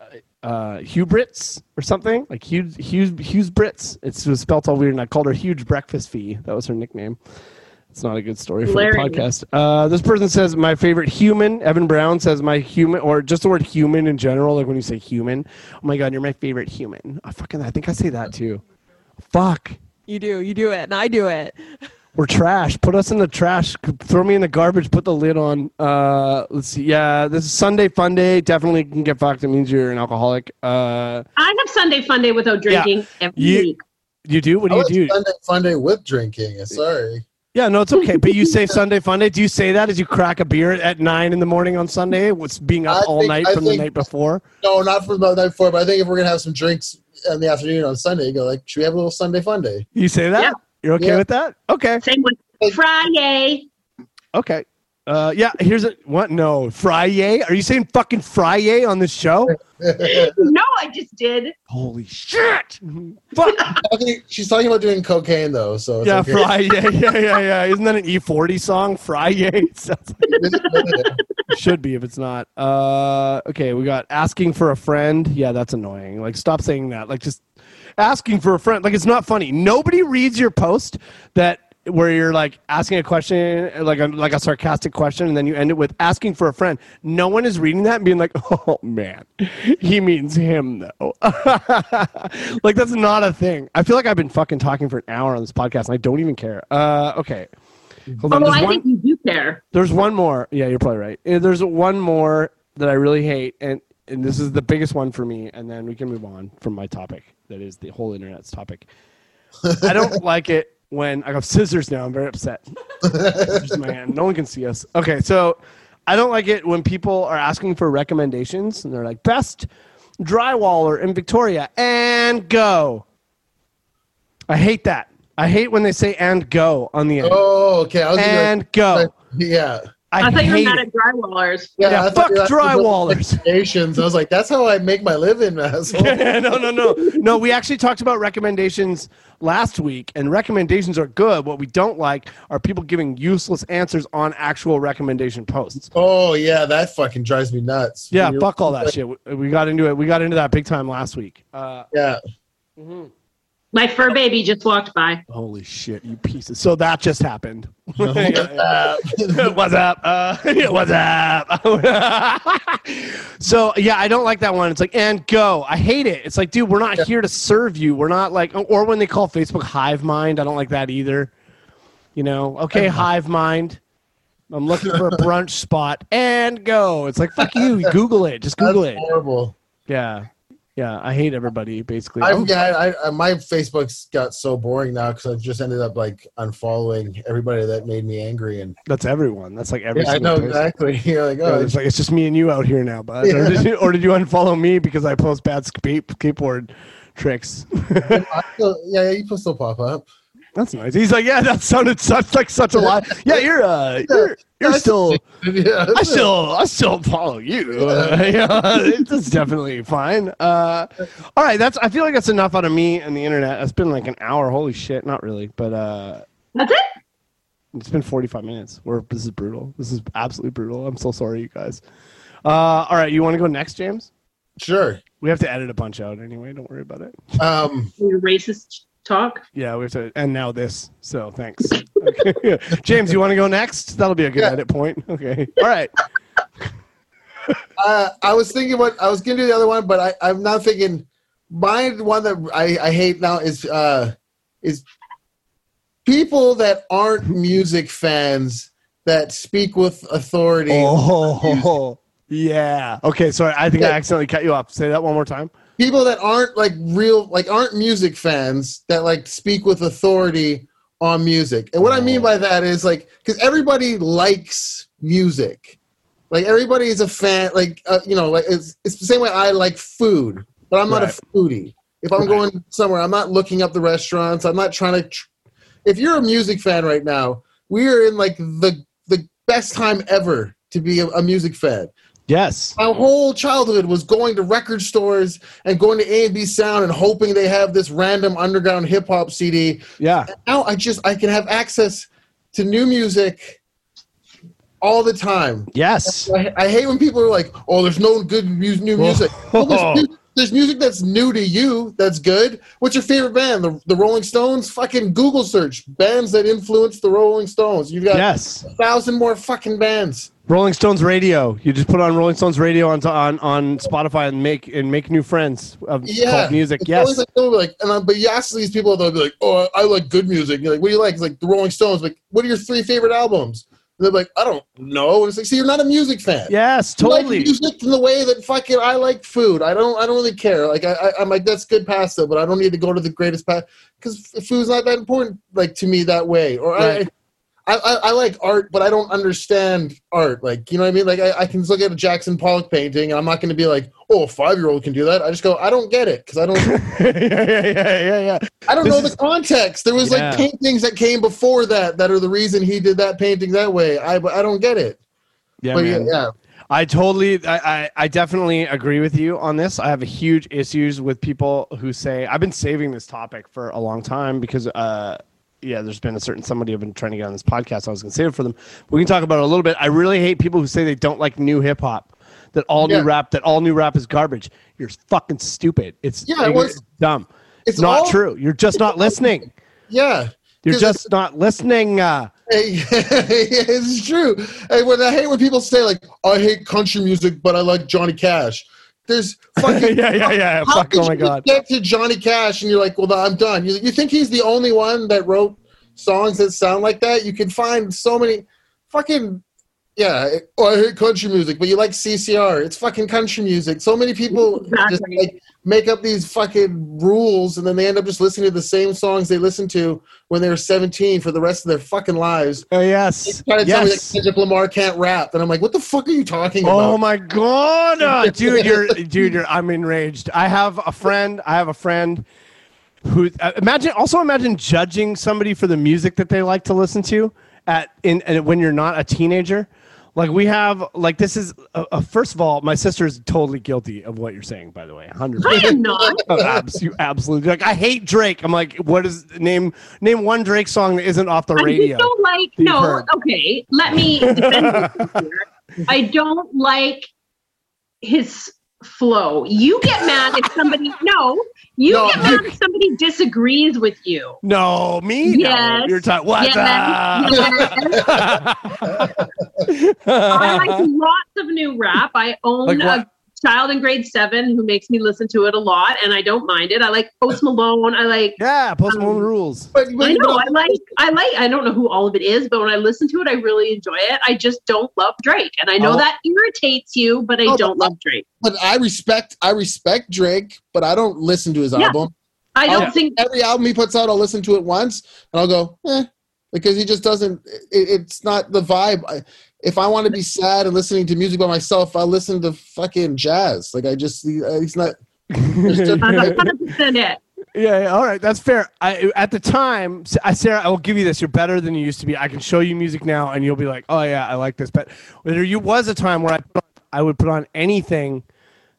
uh, Hubritz or something like Hughes Hughes Hughes Brits. It was spelled all weird, and I called her Huge Breakfast Fee. That was her nickname. It's not a good story for the podcast. Uh, this person says my favorite human. Evan Brown says my human, or just the word human in general. Like when you say human, oh my god, you're my favorite human. I fucking, I think I say that too. Fuck, You do, you do it, and I do it. we're trash. Put us in the trash. Throw me in the garbage. Put the lid on. Uh, let's see. Yeah, this is Sunday Fun Day. Definitely can get fucked. It means you're an alcoholic. Uh, I have Sunday fun day without drinking every You- week. you do? What do like you do? Sunday fun day with drinking. Sorry. Yeah, no, it's okay. But you say Sunday Fun Day. Do you say that as you crack a beer at nine in the morning on Sunday? What's being up I all think- night I from think- the night before? No, not from the night before, but I think if we're gonna have some drinks in the afternoon on Sunday, you go like, should we have a little Sunday fun day? You say that? Yeah. You're okay Yeah. with that? Okay. Same with Friday. Okay. Uh, yeah, here's a what? No, Friday. Are you saying fucking Friday on this show? No, I just did. Holy shit! Fuck. Talking- She's talking about doing cocaine though, so it's yeah, okay. Friday. Yeah, yeah, yeah. Isn't that an E40 song? Friday. Sounds like should be if it's not. Uh, okay, we got asking for a friend. Yeah, that's annoying. Like, stop saying that. Like, just asking for a friend. Like, it's not funny. Nobody reads your post that where you're like asking a question, like a, like a sarcastic question, and then you end it with asking for a friend. No one is reading that and being like, "Oh man, he means him though." like that's not a thing. I feel like I've been fucking talking for an hour on this podcast, and I don't even care. Uh, okay. Hold on. Oh, There's I one- think you do care. there's one more. Yeah, you're probably right. There's one more that I really hate, and and this is the biggest one for me, and then we can move on from my topic. That is the whole internet's topic. I don't like it when I have scissors now. I'm very upset. My hand. No one can see us. Okay, so I don't like it when people are asking for recommendations and they're like best drywaller in Victoria and go. I hate that. I hate when they say and go on the end. Oh, okay. I was be and like, go. yeah. I, I thought you were hate mad it. at drywallers. Yeah, I thought fuck you were asking for drywallers. recommendations. I was like, that's how I make my living, asshole. no, no, no, no. We actually talked about recommendations last week, and recommendations are good. What we don't like are people giving useless answers on actual recommendation posts. oh yeah, that fucking drives me nuts. Yeah, fuck all that shit. We- We got into it. We got into that big time last week. Uh, Yeah. My fur baby just walked by. holy shit, you pieces! So that just happened. Yeah, yeah. what's up? Uh, what's up? so yeah, I don't like that one. It's like and go. I hate it. It's like, dude, we're not here to serve you. We're not like, or when they call Facebook hive mind, I don't like that either. You know, okay, hive mind. I'm looking for a brunch spot and go. It's like fuck you. Google it. Just Google That's it. horrible. Yeah, yeah. I hate everybody. Basically, I, yeah, I, I, my Facebook's got so boring now because I've just ended up like unfollowing everybody that made me angry, and that's everyone. That's like every. yeah, I know person. exactly. You're like, Yeah, oh, it's like it's just me and you out here now, bud. Yeah. Or, did you, or did you unfollow me because I post bad skateboard tricks? I still, yeah, yeah, you still pop up. That's nice. He's like, yeah, that sounded such like such a lie. Yeah, you're uh, you're, you're still. yeah, I still, I still follow you. Uh, yeah, it's definitely fine. Uh, all right, that's. I feel like that's enough out of me and the internet. It's been like an hour. Holy shit, not really, but uh, That's it? it's been 45 minutes. We're this is brutal. This is absolutely brutal. I'm so sorry, you guys. Uh, all right, you want to go next, James? sure. We have to edit a bunch out anyway. Don't worry about it. Um, You're racist talk? Yeah, we have to. And now this. So thanks. Okay. James, you want to go next? That'll be a good Yeah. edit point. Okay. All right. uh, I was thinking what I was gonna do the other one, but I, I'm now thinking my one that I, I hate now is uh, is people that aren't music fans that speak with authority. Oh, yeah. Okay. so I think I accidentally cut you off. Say that one more time. People that aren't like real like aren't music fans that like speak with authority on music. And what i mean by that is like because everybody likes music. Like everybody is a fan like uh, you know like it's, it's the same way i like food but i'm not a foodie. If i'm Right. going somewhere i'm not looking up the restaurants. I'm not trying to tr- if you're a music fan right now we are in like the the best time ever to be a, a music fan Yes. my whole childhood was going to record stores and going to A and B Sound and hoping they have this random underground hip hop CD. Yeah. Now I just I can have access to new music all the time. Yes. I, I hate when people are like, "Oh, there's no good mu- new music." Well, there's, there's music that's new to you that's good. What's your favorite band? The, the Rolling Stones? Fucking Google search bands that influenced the Rolling Stones. You've got Yes. a thousand more fucking bands. Rolling Stones radio. You just put on Rolling Stones radio on on, on Spotify and make and make new friends of Yeah, music. It's Yes. like, like, and uh, but you ask these people, they'll be like, "Oh, I like good music." You're like, "What do you like?" It's like the Rolling Stones. Like, what are your three favorite albums? They're like, "I don't know." And it's like, "See, you're not a music fan." yes. You like Totally. music in the way that fucking I like food. I don't. I don't really care. Like I, I I'm like that's good pasta, but I don't need to go to the greatest pasta because food's not that important. Like to me that way. Or Right. I, I, I I like art, but I don't understand art. Like you know what I mean. Like I, I can look at a Jackson Pollock painting, and I'm not going to be like, oh, a five year old can do that. I just go, I don't get it because I don't. yeah, yeah, yeah, yeah. I don't This know is- the context. There was Yeah. like paintings that came before that that are the reason he did that painting that way. I I don't get it. Yeah, but man. yeah, yeah. I totally, I, I, I definitely agree with you on this. I have a huge issues with people who say I've been saving this topic for a long time because, uh, yeah, there's been a certain somebody I've been trying to get on this podcast. I was going to save it for them. We can talk about it a little bit. I really hate people who say they don't like new hip hop, that all Yeah. new rap, that all new rap is garbage. You're fucking stupid. It's Yeah, well, it's dumb. It's, not all- true. You're just not listening. Yeah. you're just not listening. Uh, it's true. Hey, when I hate when people say like, "I hate country music, but I like Johnny Cash." There's fucking yeah, yeah, yeah. How Fuck. could Oh my you god. get to Johnny Cash and you're like, "Well, I'm done." You, you think he's the only one that wrote songs that sound like that? You can find so many. Fucking, yeah, oh, I hate country music, but you like CCR. It's fucking country music. So many people just like make up these fucking rules, and then they end up just listening to the same songs they listened to when they were 17 for the rest of their fucking lives. Oh They yes, try to tell me that yes. Kendrick Lamar can't rap, and I'm like, what the fuck are you talking Oh about? Oh my god, uh, dude, you're dude, you're I'm enraged. I have a friend. I have a friend who uh, imagine also imagine judging somebody for the music that they like to listen to at in and when you're not a teenager. Like we have like this is uh, uh, first of all, my sister is totally guilty of what you're saying. By the way, hundred. I am not. Oh, abs- you absolutely like. I hate Drake. I'm like, what is name name one Drake song that isn't off the I radio? don't like. No, heard. okay. Let me defend here. I don't like his flow. You get mad if somebody. No, you No, get mad if somebody disagrees with you. No, me. No, Yes. you're talking. What's Yes. up? I like lots of new rap. I own Like a child in grade seven who makes me listen to it a lot, and I don't mind it. I like Post Malone. I like. yeah, Post Malone Um, rules. But, but, I know. but- I like. I like. I don't know who all of it is, but when I listen to it, I really enjoy it. I just don't love Drake, and I know Oh. that irritates you, but I No, but don't love Drake. but I respect I respect Drake, but I don't listen to his Yeah. album. I don't Yeah. think. Every album he puts out, I'll listen to it once, and I'll go, eh, because he just doesn't. It, it's not the vibe. I, if I want to be sad and listening to music by myself, I'll listen to fucking jazz. Like I just, he- uh, he's not. I'm 100 percent it. Yeah, yeah, all right, that's fair. I at the time, S- I Sarah, I will give you this. You're better than you used to be. I can show you music now, and you'll be like, "Oh yeah, I like this." But there you was a time where I put on, I would put on anything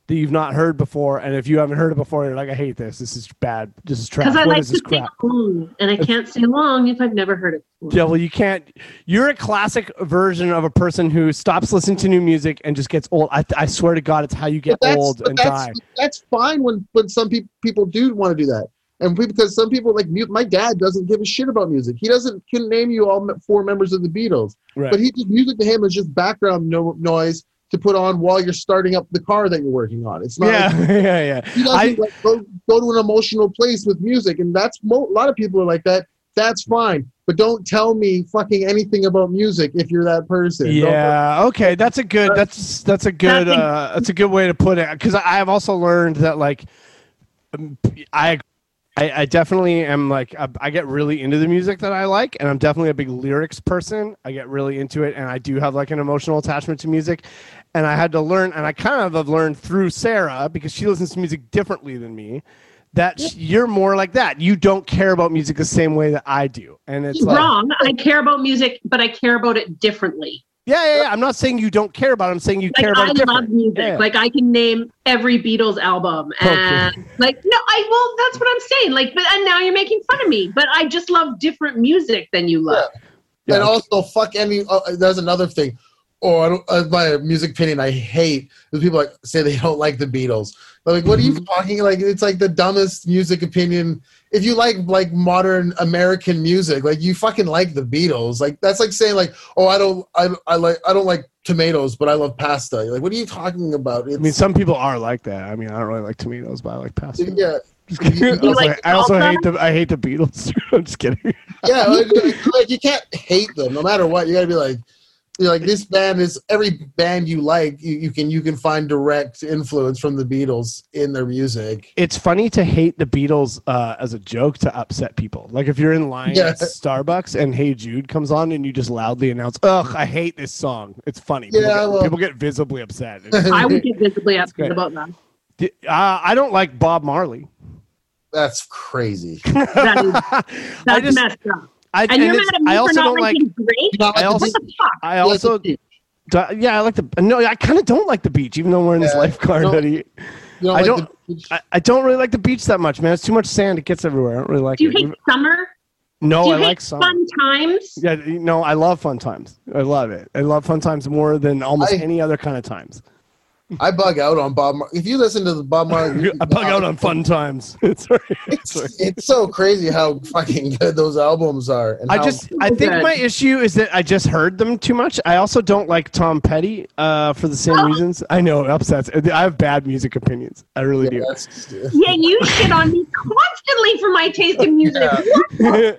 that you've not heard before, and if you haven't heard it before, you're like, "I hate this. This is bad. This is trash. Because I What like to this sing crap?" along, and I can't sing along if I've never heard it. Before. Yeah, well, you can't. You're a classic version of a person who stops listening to new music and just gets old. I, I swear to God, it's how you get But old but and that's, die. that's fine when when some people people do want to do that, and we, because some people like mu- my dad doesn't give a shit about music. He doesn't can name you all four members of the Beatles, Right. but he just music to him is just background no, noise to put on while you're starting up the car that you're working on. It's not. yeah, like- yeah, yeah. he doesn't I- like go go to an emotional place with music, and that's mo- a lot of people are like that. That's fine, but don't tell me fucking anything about music if you're that person. Don't- Yeah. Okay. That's a good. That's that's a good. That's a- Uh, that's a good way to put it. Because I have also learned that like, um, I, I, I definitely am like I, I get really into the music that I like, and I'm definitely a big lyrics person. I get really into it, and I do have like an emotional attachment to music. And I had to learn, and I kind of have learned through Sarah because she listens to music differently than me. That sh- you're more like that. You don't care about music the same way that I do, and it's like, Wrong. I care about music, but I care about it differently. yeah, yeah, yeah. I'm not saying you don't care about it. I'm saying you Like care about I it different. love music. Yeah. Like I can name every Beatles album, Okay. and like no, I well, that's what I'm saying. Like, but and now you're making fun of me. But I just love different music than you love. Yeah. And also, fuck any. Uh, there's another thing. Or I don't, uh, my music opinion, I hate is people like say they don't like the Beatles. They're like, what are you Mm-hmm. talking? Like, it's like the dumbest music opinion. If you like like modern American music, like you fucking like the Beatles. Like that's like saying like, oh, I don't, I, I like, I don't like tomatoes, but I love pasta. You're like, what are you talking about? It's, I mean, some people are like that. I mean, I don't really like tomatoes, but I like pasta. yeah, Just kidding. You I also, like I also hate the I hate the Beatles. I'm just kidding. yeah, like, like, you can't hate them no matter what. You gotta be like, you're like this band is every band you like. You, you can you can find direct influence from the Beatles in their music. It's funny to hate the Beatles uh, as a joke to upset people. Like if you're in line Yeah. at Starbucks and Hey Jude comes on and you just loudly announce, "Ugh, I hate this song." It's funny. People, Yeah, get, well- people get visibly upset. It's- I would get visibly upset about that. uh, I don't like Bob Marley. That's crazy. That is, I that's just, messed up. I, And you're mad at me I for also not don't like. liking Drake? You not I also- the What the fuck? I like also, the- do- yeah, I like the. No, I kind of don't like the beach, even though we're in this Yeah, lifeguard no. hoodie. you don't I like don't- the- I, I don't really like the beach that much, man. It's too much sand. It gets everywhere. I don't really like it. Do you it. hate summer? no, Do you I hate like summer. fun times? Yeah, you know, I love fun times. I love it. I love fun times more than almost I- any other kind of times. I bug out on Bob. Mar- if you listen to the Bob Marley, I bug out on fun times. Sorry. It's, it's so crazy how fucking good those albums are. And I how- just, I think my issue is that I just heard them too much. I also don't like Tom Petty uh, for the same Oh. reasons. I know it upsets. I have bad music opinions. I really yeah, do. that's- Yeah, you shit on me constantly for my taste in music. Yeah.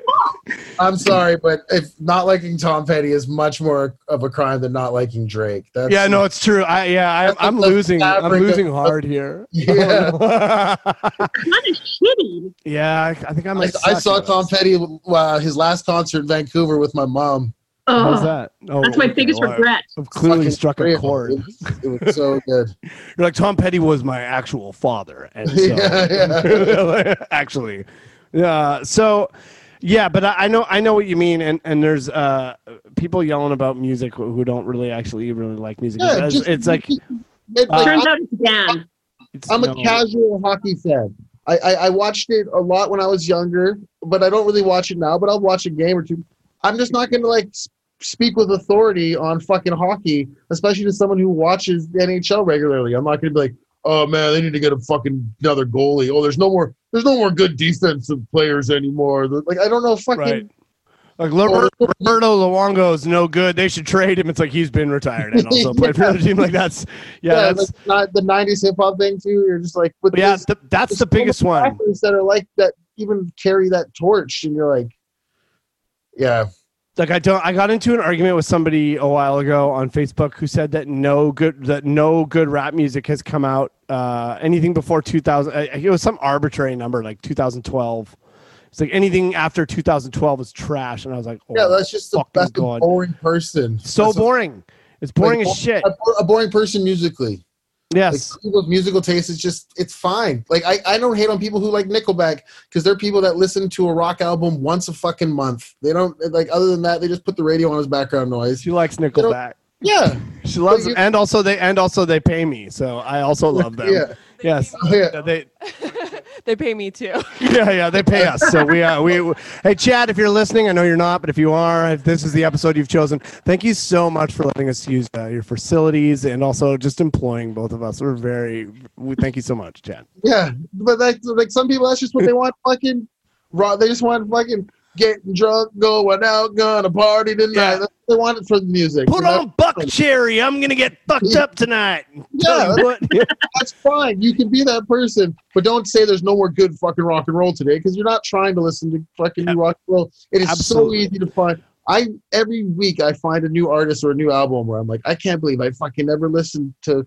What the fuck? I'm sorry, but if not liking Tom Petty is much more of a crime than not liking Drake. That's, Yeah, no, it's true. I yeah, I, I'm, like the losing. I'm fabric of- losing hard here. Yeah. kind of shitty. yeah, I, I think I I. I saw Tom. Petty uh, his last concert in Vancouver with my mom. How's Oh, that? Oh, that's my okay, biggest well, regret. I've clearly Fucking struck a chord. It was, it was so good. You're like Tom Petty was my actual father, and so Yeah, actually, yeah. So, yeah, but I, I know I know what you mean, and and there's uh people yelling about music who who don't really actually really like music. Yeah, it's, just- it's like It- like, Turns out it's Dan. it's I'm a no- casual hockey fan. I, I, I watched it a lot when I was younger, but I don't really watch it now. But I'll watch a game or two. I'm just not going to like speak with authority on fucking hockey, especially to someone who watches the NHL regularly. I'm not going to be like, oh man, they need to get a fucking another goalie. Oh, there's no more there's no more good defensive players anymore. Like I don't know fucking. right. Like oh, Roberto, Roberto Luongo is no good. They should trade him. It's like he's been retired and also played for another team. Like that's yeah, Yeah, that's like not the '90s hip hop thing too. You're just like, but yeah, th- that's the biggest one. that are like that, even carry that torch, and you're like, yeah, like I don't I got into an argument with somebody a while ago on Facebook who said that no good that no good rap music has come out uh anything before 2000 uh, it was some arbitrary number like 2012 it's like anything after 2012 is trash and I was like oh, yeah. That's just a, fucking that's a boring person. so That's a- boring it's boring like, as shit A, a boring person musically. Like yes people's musical taste is just it's fine. Like I, I don't hate on people who like Nickelback because they're people that listen to a rock album once a fucking month. They don't like other than that they just put the radio on as background noise. she likes Nickelback Yeah, she loves you- and also they and also they pay me so I also love them yeah, yes yeah. they they pay me too. yeah, yeah, they pay us. So we, uh, we, we- hey, Chad, if you're listening, I know you're not, but if you are, if this is the episode you've chosen, thank you so much for letting us use uh, your facilities and also just employing both of us. We're very, we thank you so much, Chad. Yeah, but like like some people, that's just what they want. Fucking, raw. They just want fucking getting drunk, going out, gonna party tonight. Yeah. That's what they want it for the music. Put You know? on Buck Cherry. I'm gonna get fucked up tonight. Yeah, that's fine. You can be that person, but don't say there's no more good fucking rock and roll today because you're not trying to listen to fucking new rock and roll. It is Absolutely. so easy to find. I every week I find a new artist or a new album where I'm like, I can't believe I fucking never listened to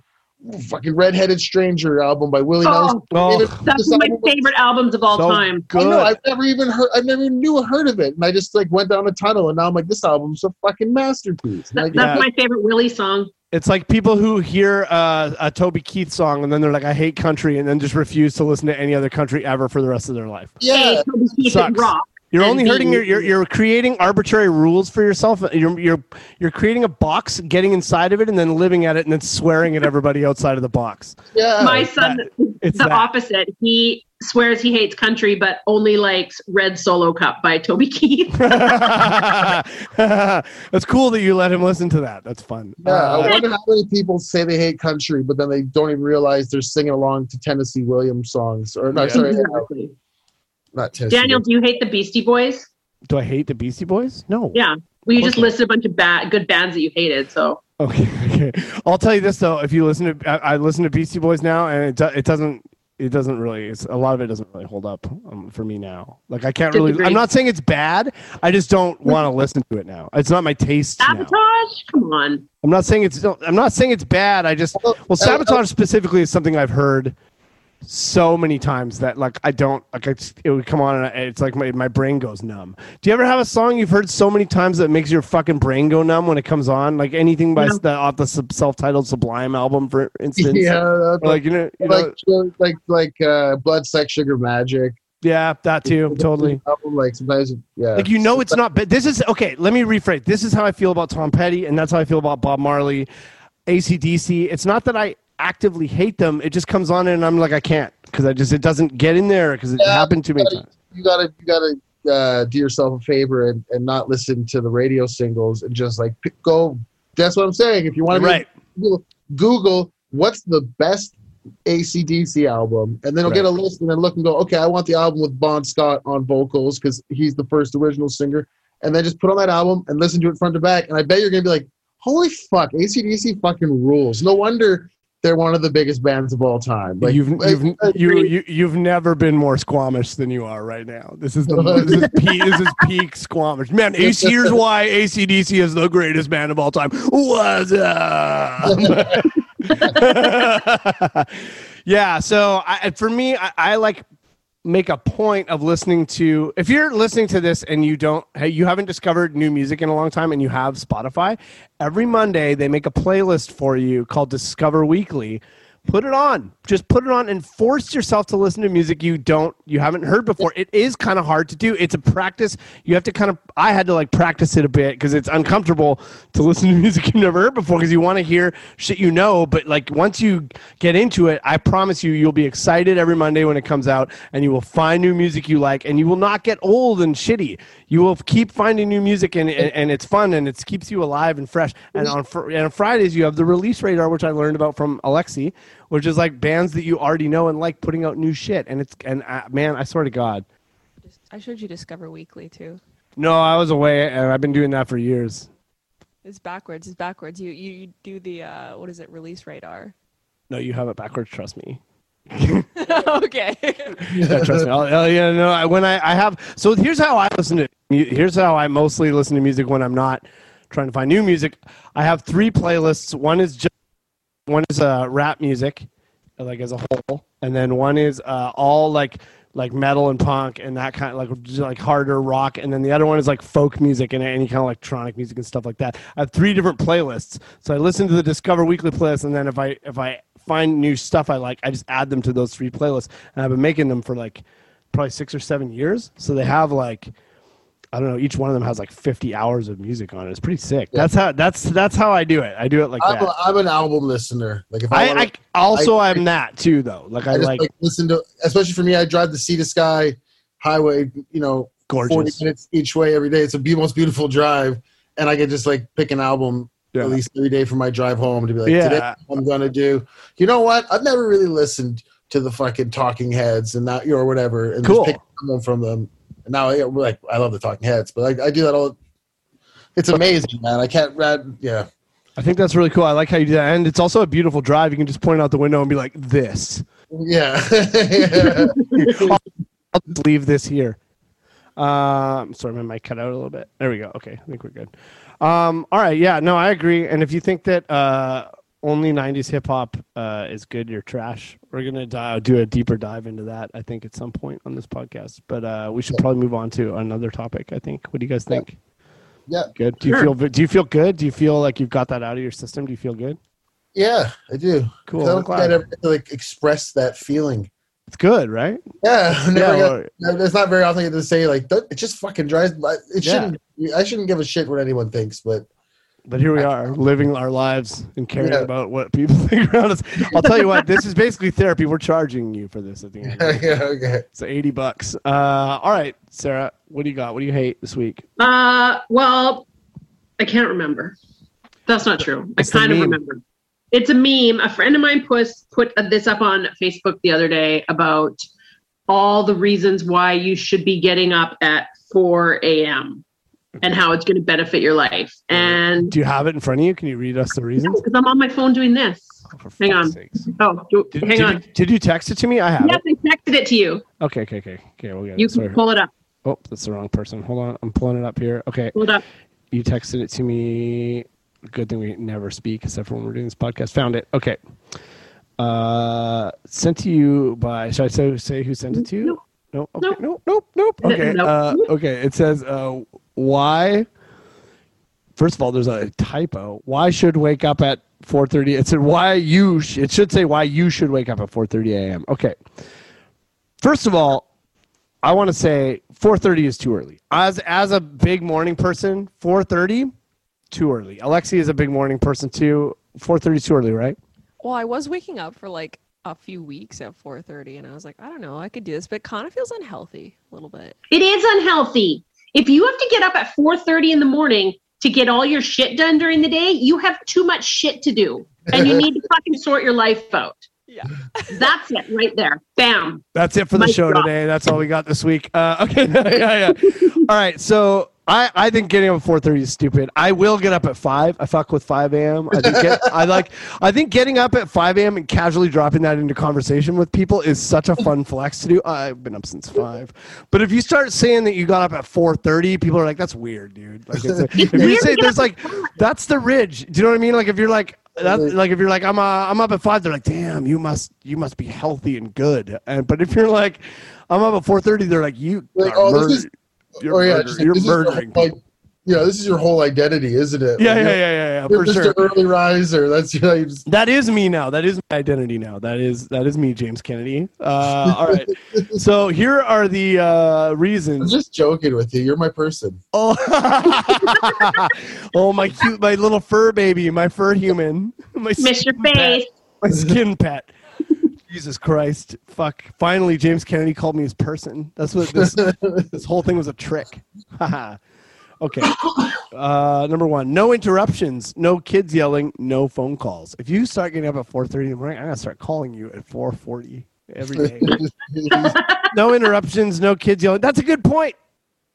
fucking Redheaded Stranger album by Willie Nelson. Oh, Oh, that's one of my favorite albums of all so time. good. I know. I've never even heard. I've never even knew or heard of it, and I just like went down a tunnel, and now I'm like, this album's a fucking masterpiece. That- Like, that's Yeah. my favorite Willie song. It's like people who hear uh, a Toby Keith song and then they're like, I hate country, and then just refuse to listen to any other country ever for the rest of their life. yeah, Hey, Toby Keith Sucks. and rock. You're and only hurting your, you're, you're creating arbitrary rules for yourself. You're, you're, you're creating a box, getting inside of it, and then living at it, and then swearing at everybody outside of the box. yeah. My son, It's the that. opposite. He swears he hates country, but only likes Red Solo Cup by Toby Keith. That's cool that you let him listen to that. That's fun. yeah, Uh, I wonder how many people say they hate country, but then they don't even realize they're singing along to Tennessee Williams songs. Or no, Yeah. sorry, uh, Exactly. Not Tennessee. Daniel, do you hate the Beastie Boys? do I hate the Beastie Boys? No. Yeah. Well, you just Okay. listed a bunch of bad, good bands that you hated. So Okay. Okay. I'll tell you this though. If you listen to, I, I listen to Beastie Boys now, and it, do, it doesn't. It doesn't really. It's, a lot of it doesn't really hold up um, for me now. Like I can't really. Disagree. I'm not saying it's bad. I just don't want to listen to it now. It's not my taste now. sabotage? Come on. I'm not saying it's. I'm not saying it's bad. I just. Well, Well, sabotage specifically is something I've heard so many times that like I don't like it would come on and I- it's like my, my brain goes numb. Do you ever have a song you've heard so many times that makes your fucking brain go numb when it comes on? Like anything by No. the off the self-titled Sublime album, for instance. Yeah, Or like you know, you know, like like like uh, blood, sex, sugar, magic. yeah, that too, totally. Like sometimes, yeah. Like you know, it's not. But this is okay. Let me rephrase. This is how I feel about Tom Petty, and that's how I feel about Bob Marley, ACDC. It's not that I actively hate them. It just comes on, and I'm like, I can't because I just it doesn't get in there because it Yeah, happened too many gotta- times. you gotta you gotta uh, do yourself a favor and, and not listen to the radio singles and just like pick, go. That's what I'm saying. If you want to Right. Google, Google what's the best ACDC album, and then it'll Right. get a list and then look and go, okay, I want the album with Bon Scott on vocals because he's the first original singer, and then just put on that album and listen to it front to back, and I bet you're gonna be like, holy fuck, ACDC fucking rules. No wonder they're one of the biggest bands of all time. Like you've like, you've I you, you you've never been more squamish than you are right now. This is the this is peak, this is peak squamish. Man, here's why ACDC is the greatest band of all time. What's up? Uh, yeah, so I, for me, I, I like make a point of listening to if you're listening to this and you don't hey, you haven't discovered new music in a long time and you have Spotify, every Monday they make a playlist for you called Discover Weekly. Put it on. Just put it on and force yourself to listen to music you don't you haven't heard before. It is kind of hard to do. It's a practice. You have to kind of I had to like practice it a bit because it's uncomfortable to listen to music you've never heard before because you want to hear shit you know, but like once you get into it, I promise you you'll be excited every Monday when it comes out and you will find new music you like and you will not get old and shitty. You will keep finding new music and and, and it's fun and it keeps you alive and fresh. And mm-hmm. on fr- and on Fridays you have the release radar which I learned about from Alexi, which is like bands that you already know and like putting out new shit and it's and uh, man, I swear to god. I showed you Discover Weekly too. No, I was away and I've been doing that for years. It's backwards. It's backwards. You you, you do the uh, what is it? Release radar. No, you have it backwards, trust me. okay. yeah, trust me. I'll, I'll- yeah, no, I, when I, I have, so here's how I listen to, here's how I mostly listen to music when I'm not trying to find new music. I have three playlists. One is just, one is uh, rap music, like as a whole, and then one is uh, all like like metal and punk and that kind of like like harder rock, and then the other one is like folk music and any kind of electronic music and stuff like that. I have three different playlists, so I listen to the Discover Weekly playlist, and then if I if I find new stuff I like, I just add them to those three playlists, and I've been making them for like probably six or seven years, so they have like. I don't know. Each one of them has like 50 hours of music on it. It's pretty sick. Yeah. That's how. That's that's how I do it. I do it like I'm, that. a, I'm an album listener. Like if I, I, wanna, I also I- I'm that too though. Like I, I just like, like, listen to, especially for me, I drive the Sea to Sky Highway. You know, gorgeous. forty minutes each way every day. It's a be- most beautiful drive, and I can just like pick an album Yeah. at least every day for my drive home to be like, Yeah. today I'm gonna do. You know what? I've never really listened to the fucking Talking Heads and that, you know, or whatever, and Cool. just pick something from them. Now, like, I love the Talking Heads, but I, I do that all. It's amazing, man. I can't. Rad, yeah. I think that's really cool. I like how you do that, and it's also a beautiful drive. You can just point out the window and be like, "This." Yeah. yeah. I'll just leave this here. Um, sorry, my mic cut out a little bit. There we go. Okay, I think we're good. Um, all right, yeah, no, I agree. And if you think that uh, only '90s hip hop uh, is good, you're trash. We're gonna di- do a deeper dive into that. I think at some point on this podcast, but uh, we should probably move on to another topic. I think. What do you guys think? Yeah. Good. Do you Sure. feel? Do you feel good? Do you feel like you've got that out of your system? Do you feel good? Yeah, I do. Cool. I I'm don't think glad. I'd ever to like express that feeling. It's good, right? Yeah, never Yeah, got- or- It's not very often I get to say like it just fucking drives. It shouldn't. I shouldn't give a shit what anyone thinks, but But here we are, living our lives and caring Yeah. about what people think around us. I'll tell you what, this is basically therapy. We're charging you for this at the end. Of the day. yeah, okay. So eighty bucks. Uh, all right, Sarah, what do you got? What do you hate this week? Uh, well, I can't remember. That's not true. I It's the kind of remember. It's a meme. A friend of mine put put this up on Facebook the other day about all the reasons why you should be getting up at 4 a.m. and how it's going to benefit your life. And Do you have it in front of you? Can you read us the reasons? because I'm on my phone doing this. For Hang on. sakes. Oh, do- Did, hang did on. You, did you text it to me? I have Yes, it. I texted it to you. Okay, okay, okay, okay. We'll get You it. Sorry. can pull it up. Oh, that's the wrong person. Hold on, I'm pulling it up here. Okay, Pull it up. you texted it to me. Good thing we never speak except for when we're doing this podcast. Found it. Okay. Uh, sent to you by. Should I say, say who sent it to you? Nope. No. Okay. Nope. Nope. Nope. Nope. Okay. Uh, okay. It says uh, why. First of all, there's a typo. Why should wake up at 4:30? It said why you. Sh- it should say why you should wake up at 4:30 a.m. Okay. First of all, I want to say 4:30 is too early. As as a big morning person, 4:30 too early. Alexi is a big morning person too. 4:30 is too early, right? Well, I was waking up for like a few weeks at 4:30, and I was like, I don't know, I could do this, but it kind of feels unhealthy a little bit. It is unhealthy. If you have to get up at 4:30 in the morning to get all your shit done during the day, you have too much shit to do. And you need to fucking sort your life out. Yeah. That's it right there. Bam. That's it for the Mic show drop. today. That's all we got this week. Uh, okay, yeah, yeah. All right, so I, I think getting up at four thirty is stupid. I will get up at five. I fuck with five a.m. I think get, I like. I think getting up at five a.m. and casually dropping that into conversation with people is such a fun flex to do. I've been up since five, but if you start saying that you got up at four thirty, people are like, "That's weird, dude." Like, if you say there's like, that's the ridge. Do you know what I mean? Like if you're like. That, like if you're like I'm uh, I'm up at five, they're like, damn, you must you must be healthy and good. And but if you're like, I'm up at four thirty, they're like, you Like, oh, this is- you're, oh yeah, murder- just you're this is your murdering whole, like, yeah, this is your whole identity, isn't it? Yeah, Like, yeah, yeah, yeah, yeah, You're for just sure. an early riser. That's you know, you just, That is me now. That is my identity now. That is that is me, James Kennedy. Uh, all right. So here are the uh, I'm reasons. just joking with you. You're my person. Oh, oh, my cute, my little fur baby, my fur human, my Miss your skin pet. face. my skin pet. Jesus Christ! Fuck! Finally, James Kennedy called me his person. That's what this this whole thing was a trick. Okay. Uh, number one, no interruptions, no kids yelling, no phone calls. If you start getting up at four thirty in the morning, I'm gonna start calling you at four forty every day. no interruptions, no kids yelling. That's a good point.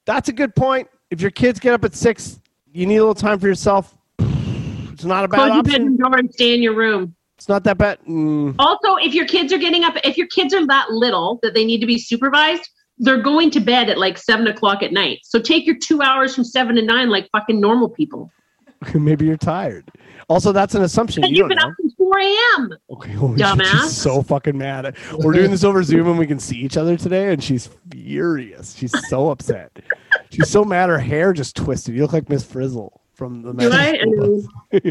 That's a good point. If your kids get up at six, you need a little time for yourself. It's not a bad Close your option. bedroom door and stay in your room. It's not that bad. Mm. Also, if your kids are getting up, if your kids are that little that they need to be supervised, they're going to bed at like seven o'clock at night. So take your two hours from seven to nine like fucking normal people. Maybe you're tired. Also, that's an assumption. You you've don't been know. up since 4 a.m. Okay, shit, Dumbass. she's so fucking mad. We're doing this over Zoom and we can see each other today, and she's furious. She's so upset. She's so mad. Her hair just twisted. You look like Miss Frizzle from the. Do I? Magic School Bus.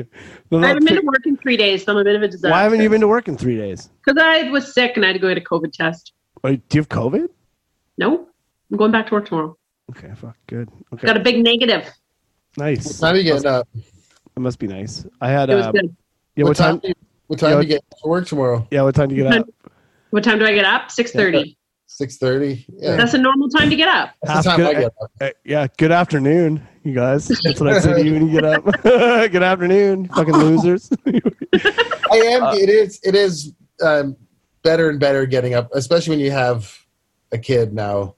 No, I not haven't been fi- to work in three days, so I'm a bit of a disaster. Why haven't you been to work in three days? Because I was sick and I had to go get a COVID test. Wait, do you have COVID? No, I'm going back to work tomorrow. Okay, fuck, good. Okay, Got a big negative. What nice. time are you getting up? It must be nice. I had. It was Uh, good. yeah, what what time? time? do you- What time Yeah, do you get to work tomorrow? Yeah, what time do you get up? What time do I get up? Six thirty. Six thirty. Yeah, That's a normal time to get up. that's the half time I get up. Uh, yeah, good afternoon, you guys. That's what I say to you when you get up. good afternoon, fucking losers. I am. it is. It is um, better and better getting up, especially when you have a kid now.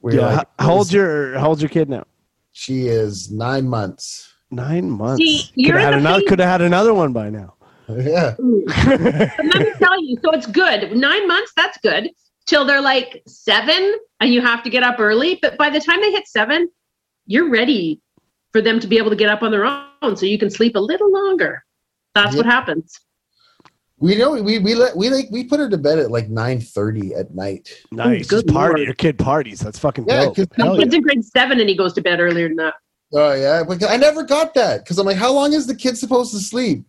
Where yeah, like, how old's your how old's your kid now? She is nine months. Nine months. See, could you're have had in the another. Could have had another one by now. Yeah. Let me tell you, so it's good. Nine months, that's good. Till they're like seven, and you have to get up early. But by the time they hit seven, you're ready for them to be able to get up on their own, so you can sleep a little longer. That's Yeah. what happens. We know we we let we like we put her to bed at like nine thirty at night. nice. good party. Your kid parties. That's fucking Yeah, dope. 'cause- Hell My yeah. kid's in grade seven, and he goes to bed earlier than that. Oh yeah, I never got that because I'm like, how long is the kid supposed to sleep?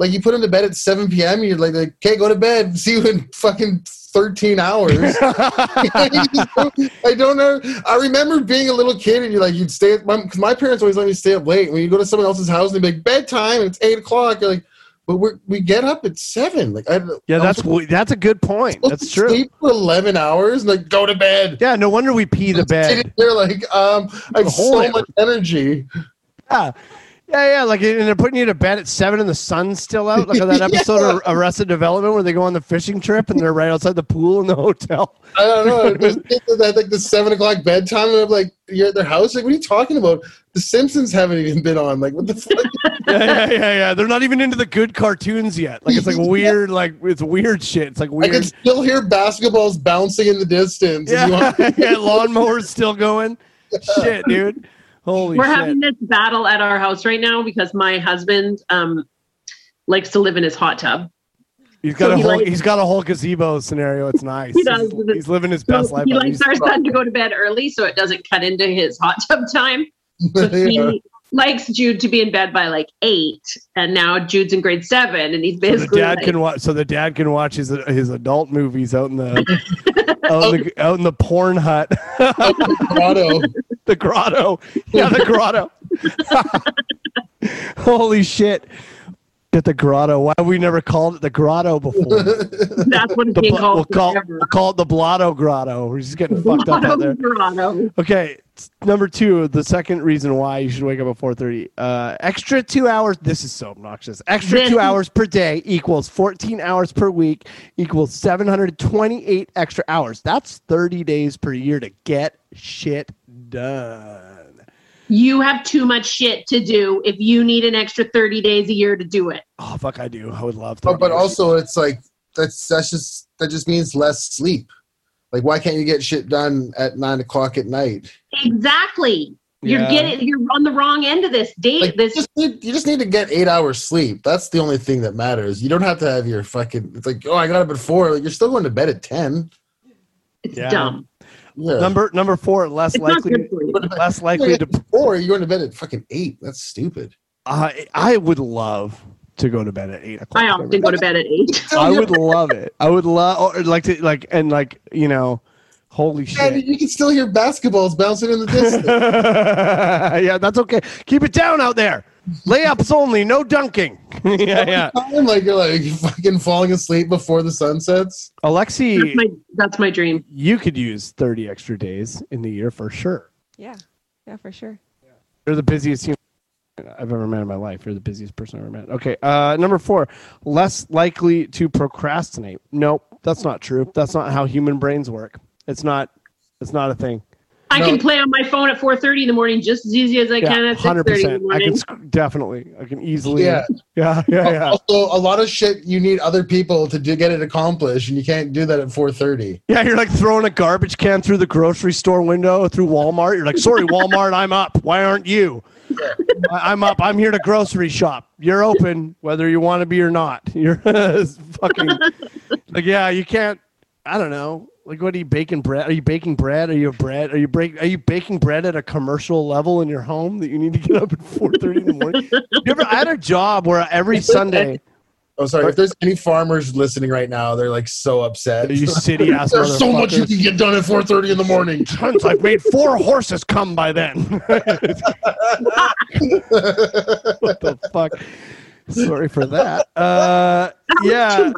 Like you put him to bed at seven p.m. you're like, okay, go to bed. See you in fucking thirteen hours. I don't know. I remember being a little kid and you're like, you'd stay at my, cause my parents always let me stay up late. When you go to someone else's house and they be like, bedtime, and it's eight o'clock. You're like, but we we get up at seven. Like, I, yeah, I'm that's supposed that's a good point. That's true. Sleep for eleven hours and like go to bed. Yeah, no wonder we pee the bed. They're like, um, I have Hold so it. much energy. Yeah. Yeah, yeah, like and they're putting you to bed at seven and the sun's still out. Like that episode of Arrested Development where they go on the fishing trip and they're right outside the pool in the hotel. I don't know. That like the seven o'clock bedtime, and I'm like, you're at their house. Like, what are you talking about? The Simpsons haven't even been on. Like, what the fuck? Yeah, yeah, yeah, yeah. They're not even into the good cartoons yet. Like it's like weird, like it's weird shit. It's like weird. I can still hear basketballs bouncing in the distance. Yeah, yeah, lawnmower's still going. Shit, dude. Holy We're shit. having this battle at our house right now because my husband um, likes to live in his hot tub. He's got so a he whole likes- he's got a whole gazebo scenario. It's nice. He does. He's, he's living his best So life. he likes he's- our son to go to bed early so it doesn't cut into his hot tub time. So he likes Jude to be in bed by like eight, and now Jude's in grade seven, and he's so the dad like, can watch. So the dad can watch his his adult movies out in the out, in the, out in the porn hut, Grotto. The grotto. Yeah, the grotto. Holy shit! Get the grotto. Why have we never called it the grotto before? that's what it's The bl- called. we'll call we'll call it the blotto grotto. We're just getting fucked up out there. Toronto. Okay, number two, the second reason why you should wake up at four thirty. Uh, extra two hours. This is so obnoxious. Extra This two hours per day equals fourteen hours per week equals seven hundred twenty-eight extra hours. That's thirty days per year to get shit done. You have too much shit to do if you need an extra 30 days a year to do it. Oh fuck, I do. I would love. But, but 30 years. also, it's like that's that's just that just means less sleep. Like, why can't you get shit done at nine o'clock at night? Exactly. You're Yeah. getting you're on the wrong end of this date. Like, this you, just need, you just need to get eight hours sleep. That's the only thing that matters. You don't have to have your fucking. It's like, oh, I got up at four. Like, you're still going to bed at ten. it's Yeah. dumb. Yeah. number number four, less It's likely, you. less likely to. Or you're going to bed at fucking eight. That's stupid. I I would love to go to bed at eight o'clock. I often go to bed at eight. I would love it. I would love, or like to like and like you know, holy And shit. you can still hear basketballs bouncing in the distance. yeah, that's okay. Keep it down out there. Layups only, no dunking. yeah, yeah. Time, like you're like fucking falling asleep before the sun sets. That's Alexi, my that's my dream. you could use 30 extra days in the year for sure. Yeah. Yeah, for sure. You're the busiest human I've ever met in my life. You're the busiest person I've ever met. Okay. Uh, number four, less likely to procrastinate. Nope, that's not true. That's not how human brains work. It's not. It's not a thing. I No. can play on my phone at 4:30 in the morning just as easy as I can at 6:30 in the percent. I morning. can sc- definitely. I can easily. Yeah. Yeah. Yeah. Yeah. Also, a lot of shit you need other people to do, get it accomplished, and you can't do that at 4:30. Yeah, you're like throwing a garbage can through the grocery store window through Walmart. You're like, sorry, Walmart, I'm up. Why aren't you? I- I'm up. I'm here to grocery shop. You're open, whether you want to be or not. You're fucking like, yeah, you can't. I don't know. Like, what are you baking bread? Are you baking bread? Are you a bread? Are you break? Are you baking bread at a commercial level in your home that you need to get up at 4:30 in the morning? You ever? I had a job where every Sunday. Oh, sorry. If there's any farmers listening right now, they're like so upset. You city ass There's so much you can get done at 4:30 in the morning. Tons. I've made four horses come by then. what the fuck? Sorry for that. Uh, yeah.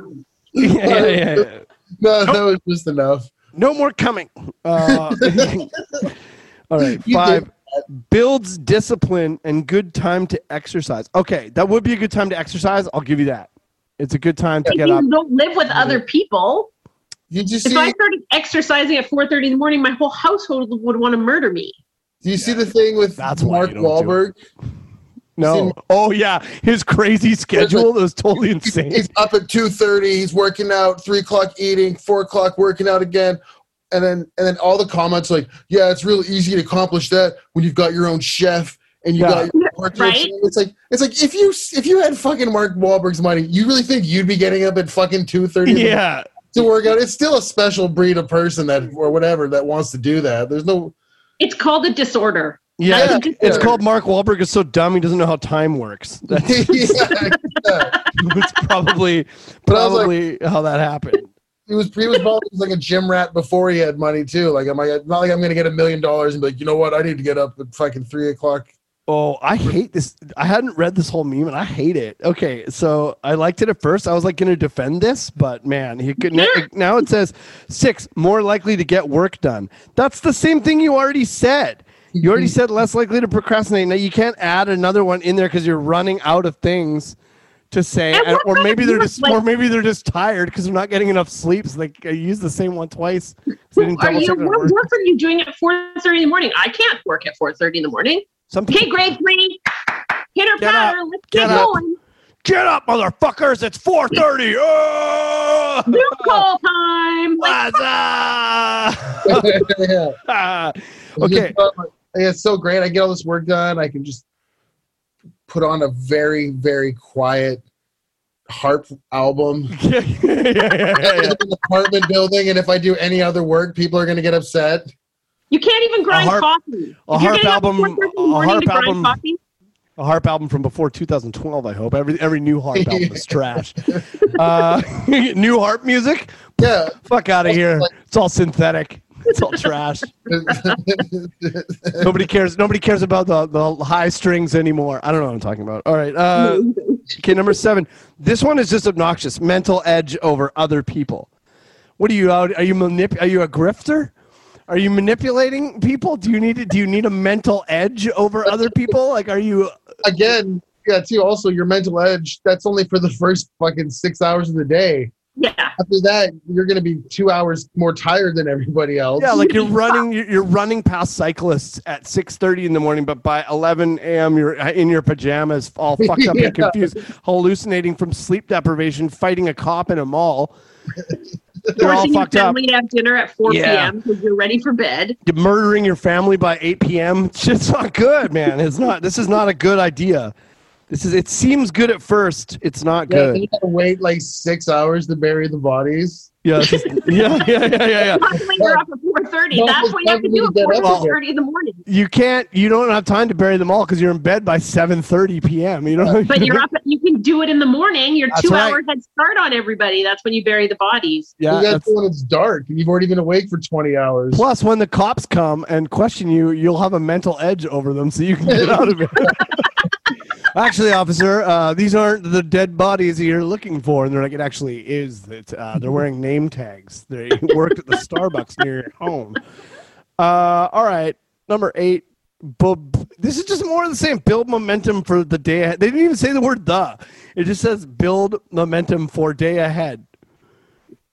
yeah, yeah, yeah, yeah. no, that was just enough. No more coming. Uh, all right. You Five builds discipline and good time to exercise. Okay, that would be a good time to exercise. I'll give you that. It's a good time to if get you up. don't live with other people. You just If see, I started exercising at 4:30 in the morning, my whole household would want to murder me. do you see the thing with That's Mark you don't Wahlberg? No. seen- Oh yeah, his crazy schedule was totally insane. he's up at 2:30. He's working out. Three o'clock eating. Four o'clock working out again. And then and then all the comments like, yeah, it's really easy to accomplish that when you've got your own chef and you Yeah. got your work Right. It's like it's like if you if you had fucking Mark Wahlberg's money, you really think you'd be getting up at fucking 2:30 Yeah. to work out? It's still a special breed of person that or whatever that wants to do that. There's no It's called a disorder. Yeah, it's, it's called Mark Wahlberg is so dumb he doesn't know how time works. That's yeah, yeah. it's probably But I was like- probably how that happened. He was he was probably like a gym rat before he had money too. Like I'm like not like I'm gonna get a million dollars and be like, you know what, I need to get up at fucking three o'clock. Oh, I hate this. I hadn't read this whole meme and I hate it. Okay, so I liked it at first. I was like going to defend this, but man, he could now, now it says six more likely to get work done. That's the same thing you already said. You already said less likely to procrastinate. Now you can't add another one in there because you're running out of things to say, And and, or maybe they're just, like- or maybe they're just tired because they're not getting enough sleep. So they uh, use the same one twice. they didn't Are you check it at what work. work are you doing at 4:30 in the morning? I can't work at 4:30 in the morning. Some Okay, people, grade three, hitter Get patter, up. let's Get get, up. going. get up, motherfuckers! It's four thirty. Oh! New call time. Like, Waza! yeah. okay. Yeah, it's so great. I get all this work done. I can just put on a very, very quiet harp album. yeah, yeah, yeah, yeah, in an apartment building, and if I do any other work, people are going to get upset. you can't even grind harp- coffee. a harp getting up at album- 4:30 in the a harp album- coffee, A harp album from before 2012. I hope every every new harp album is trash. Uh, new harp music? Yeah. Fuck out of here! It's all synthetic. It's all trash. Nobody cares. Nobody cares about the, the high strings anymore. I don't know what I'm talking about. All right. Uh, okay, number seven. This one is just obnoxious. Mental edge over other people. What are you out? Are you manip? Are you a grifter? Are you manipulating people? Do you need to, Do you need a mental edge over other people? Like, are you? Again, yeah, too. Also, your mental edge, that's only for the first fucking six hours of the day. Yeah. After that, you're going to be two hours more tired than everybody else. Yeah, like you're running, you're you're running past cyclists at 6:30 in the morning, but by 11 a.m. you're uh, in your pajamas, all fucked up Yeah. and confused, hallucinating from sleep deprivation, fighting a cop in a mall. You're all Forcing your fucked up. family to have dinner at 4 Yeah. p.m. because you're ready for bed. You're murdering your family by 8 p.m. Shit's not good, man. It's not. This is not a good idea. This is. It seems good at first. It's not Yeah, good. you got to wait like six hours to bury the bodies. Yeah, this is- yeah, yeah, yeah, yeah, yeah. Not you're up at 4.30. No, That's what you have to do at 4.30 in the morning. You can't. You don't have time to bury them all because you're in bed by 7:30 p.m. You know. But you're up. You can do it in the morning. You're That's two right. hours head start on everybody. That's when you bury the bodies. Yeah. you got that's- when it's dark and you've already been awake for 20 hours. Plus, when the cops come and question you, you'll have a mental edge over them, so you can get out of it. actually, officer, uh, these aren't the dead bodies you're looking for. And they're like, it actually is. That uh, they're wearing name tags. They worked at the Starbucks near your home. Uh, all right, number eight. Bu- this is just more of the same. Build momentum for the day ahead. They didn't even say the word "the." It just says build momentum for day ahead.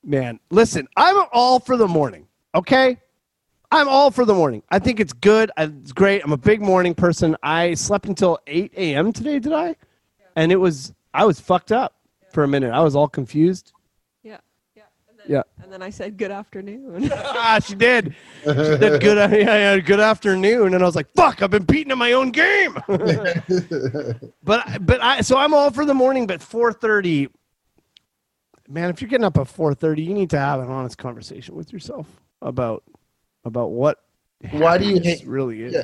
Man, listen, I'm all for the morning. Okay, I'm all for the morning. I think it's good. It's great. I'm a big morning person. I slept until 8 a.m. today, did I? And it was, I was fucked up for a minute. I was all confused. Yeah. Yeah. And then, Yeah. And then I said good afternoon. ah, she did. She did good, yeah, yeah, good afternoon. And I was like, fuck, I've been beaten in my own game. but, but I, so I'm all for the morning, but 4.30, man, if you're getting up at 4.30, you need to have an honest conversation with yourself about, about what Why do you hate- really is. Yeah.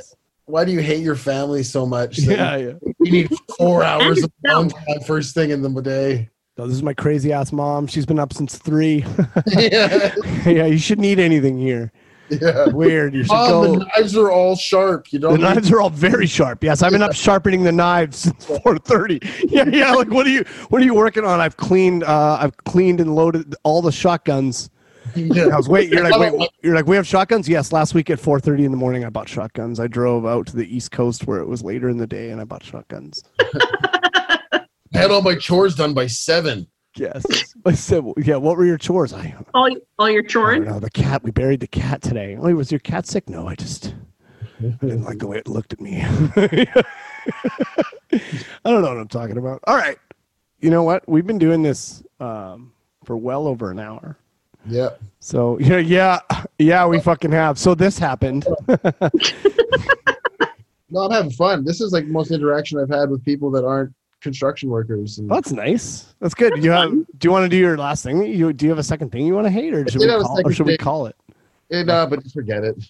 Why do you hate your family so much? that Yeah, yeah. You need four hours of No. alone time first thing in the day. No, this is my crazy ass mom. She's been up since three. yeah. yeah, you shouldn't eat anything here. yeah. Weird. You should Mom, go. the knives are all sharp. You The don't. need- knives are all very sharp. Yes, I've been up sharpening the knives since four thirty. Yeah, yeah. Like, what are you? What are you working on? I've cleaned. Uh, I've cleaned and loaded all the shotguns. Yeah. I was wait. You're like wait. You're like we have shotguns. Yes. Last week at four thirty in the morning, I bought shotguns. I drove out to the East Coast where it was later in the day, and I bought shotguns. I had all my chores done by seven. Yes. I said, yeah. What were your chores? I All, all your chores. no, the cat. We buried the cat today. Oh, was your cat sick? No, I just I didn't like the way it looked at me. I don't know what I'm talking about. All right, you know what? We've been doing this um, for well over an hour. Yeah. So yeah, yeah, yeah. We fucking have. So this happened. No, I'm having fun. This is like most interaction I've had with people that aren't construction workers. And That's nice. That's good. You have. Do you want to do your last thing? You do you have a second thing you want to hate, or should we call, or should we call it? it, uh, but just forget it.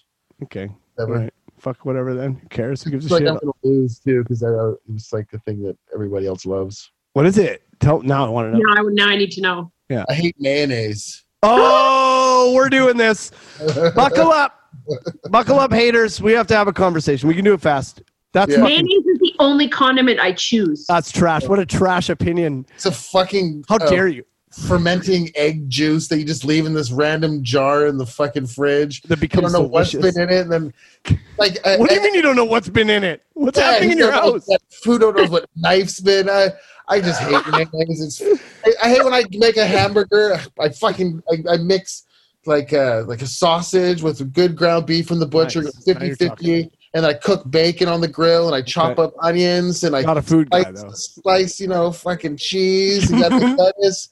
Okay. All Whatever. right. Fuck whatever then. Who cares? Who gives a like shit? I'm gonna lose too because uh, it's like the thing that everybody else loves. What is it? Tell now. I want to know. Now I, now I need to know. Yeah. I hate mayonnaise. Oh, we're doing this. Buckle up. Buckle up, haters. We have to have a conversation. We can do it fast. That's Yeah. fucking, Mayonnaise is the only condiment I choose. that's trash. What a trash opinion. It's a fucking How uh, dare you? Fermenting egg juice that you just leave in this random jar in the fucking fridge. That becomes don't know what's delicious. been in it, and then like I, What do you I- mean you don't know what's been in it? What's Yeah, happening in your house? Food knows what knife's been. I I just hate mayonnaise. It's, I, I hate when I make a hamburger. I fucking I, I mix like uh like a sausage with good ground beef from the butcher, Nice. 50 50 and I cook bacon on the grill and I chop Okay. up onions and I Not a food guy slice, though. slice you know fucking cheese and got the lettuce.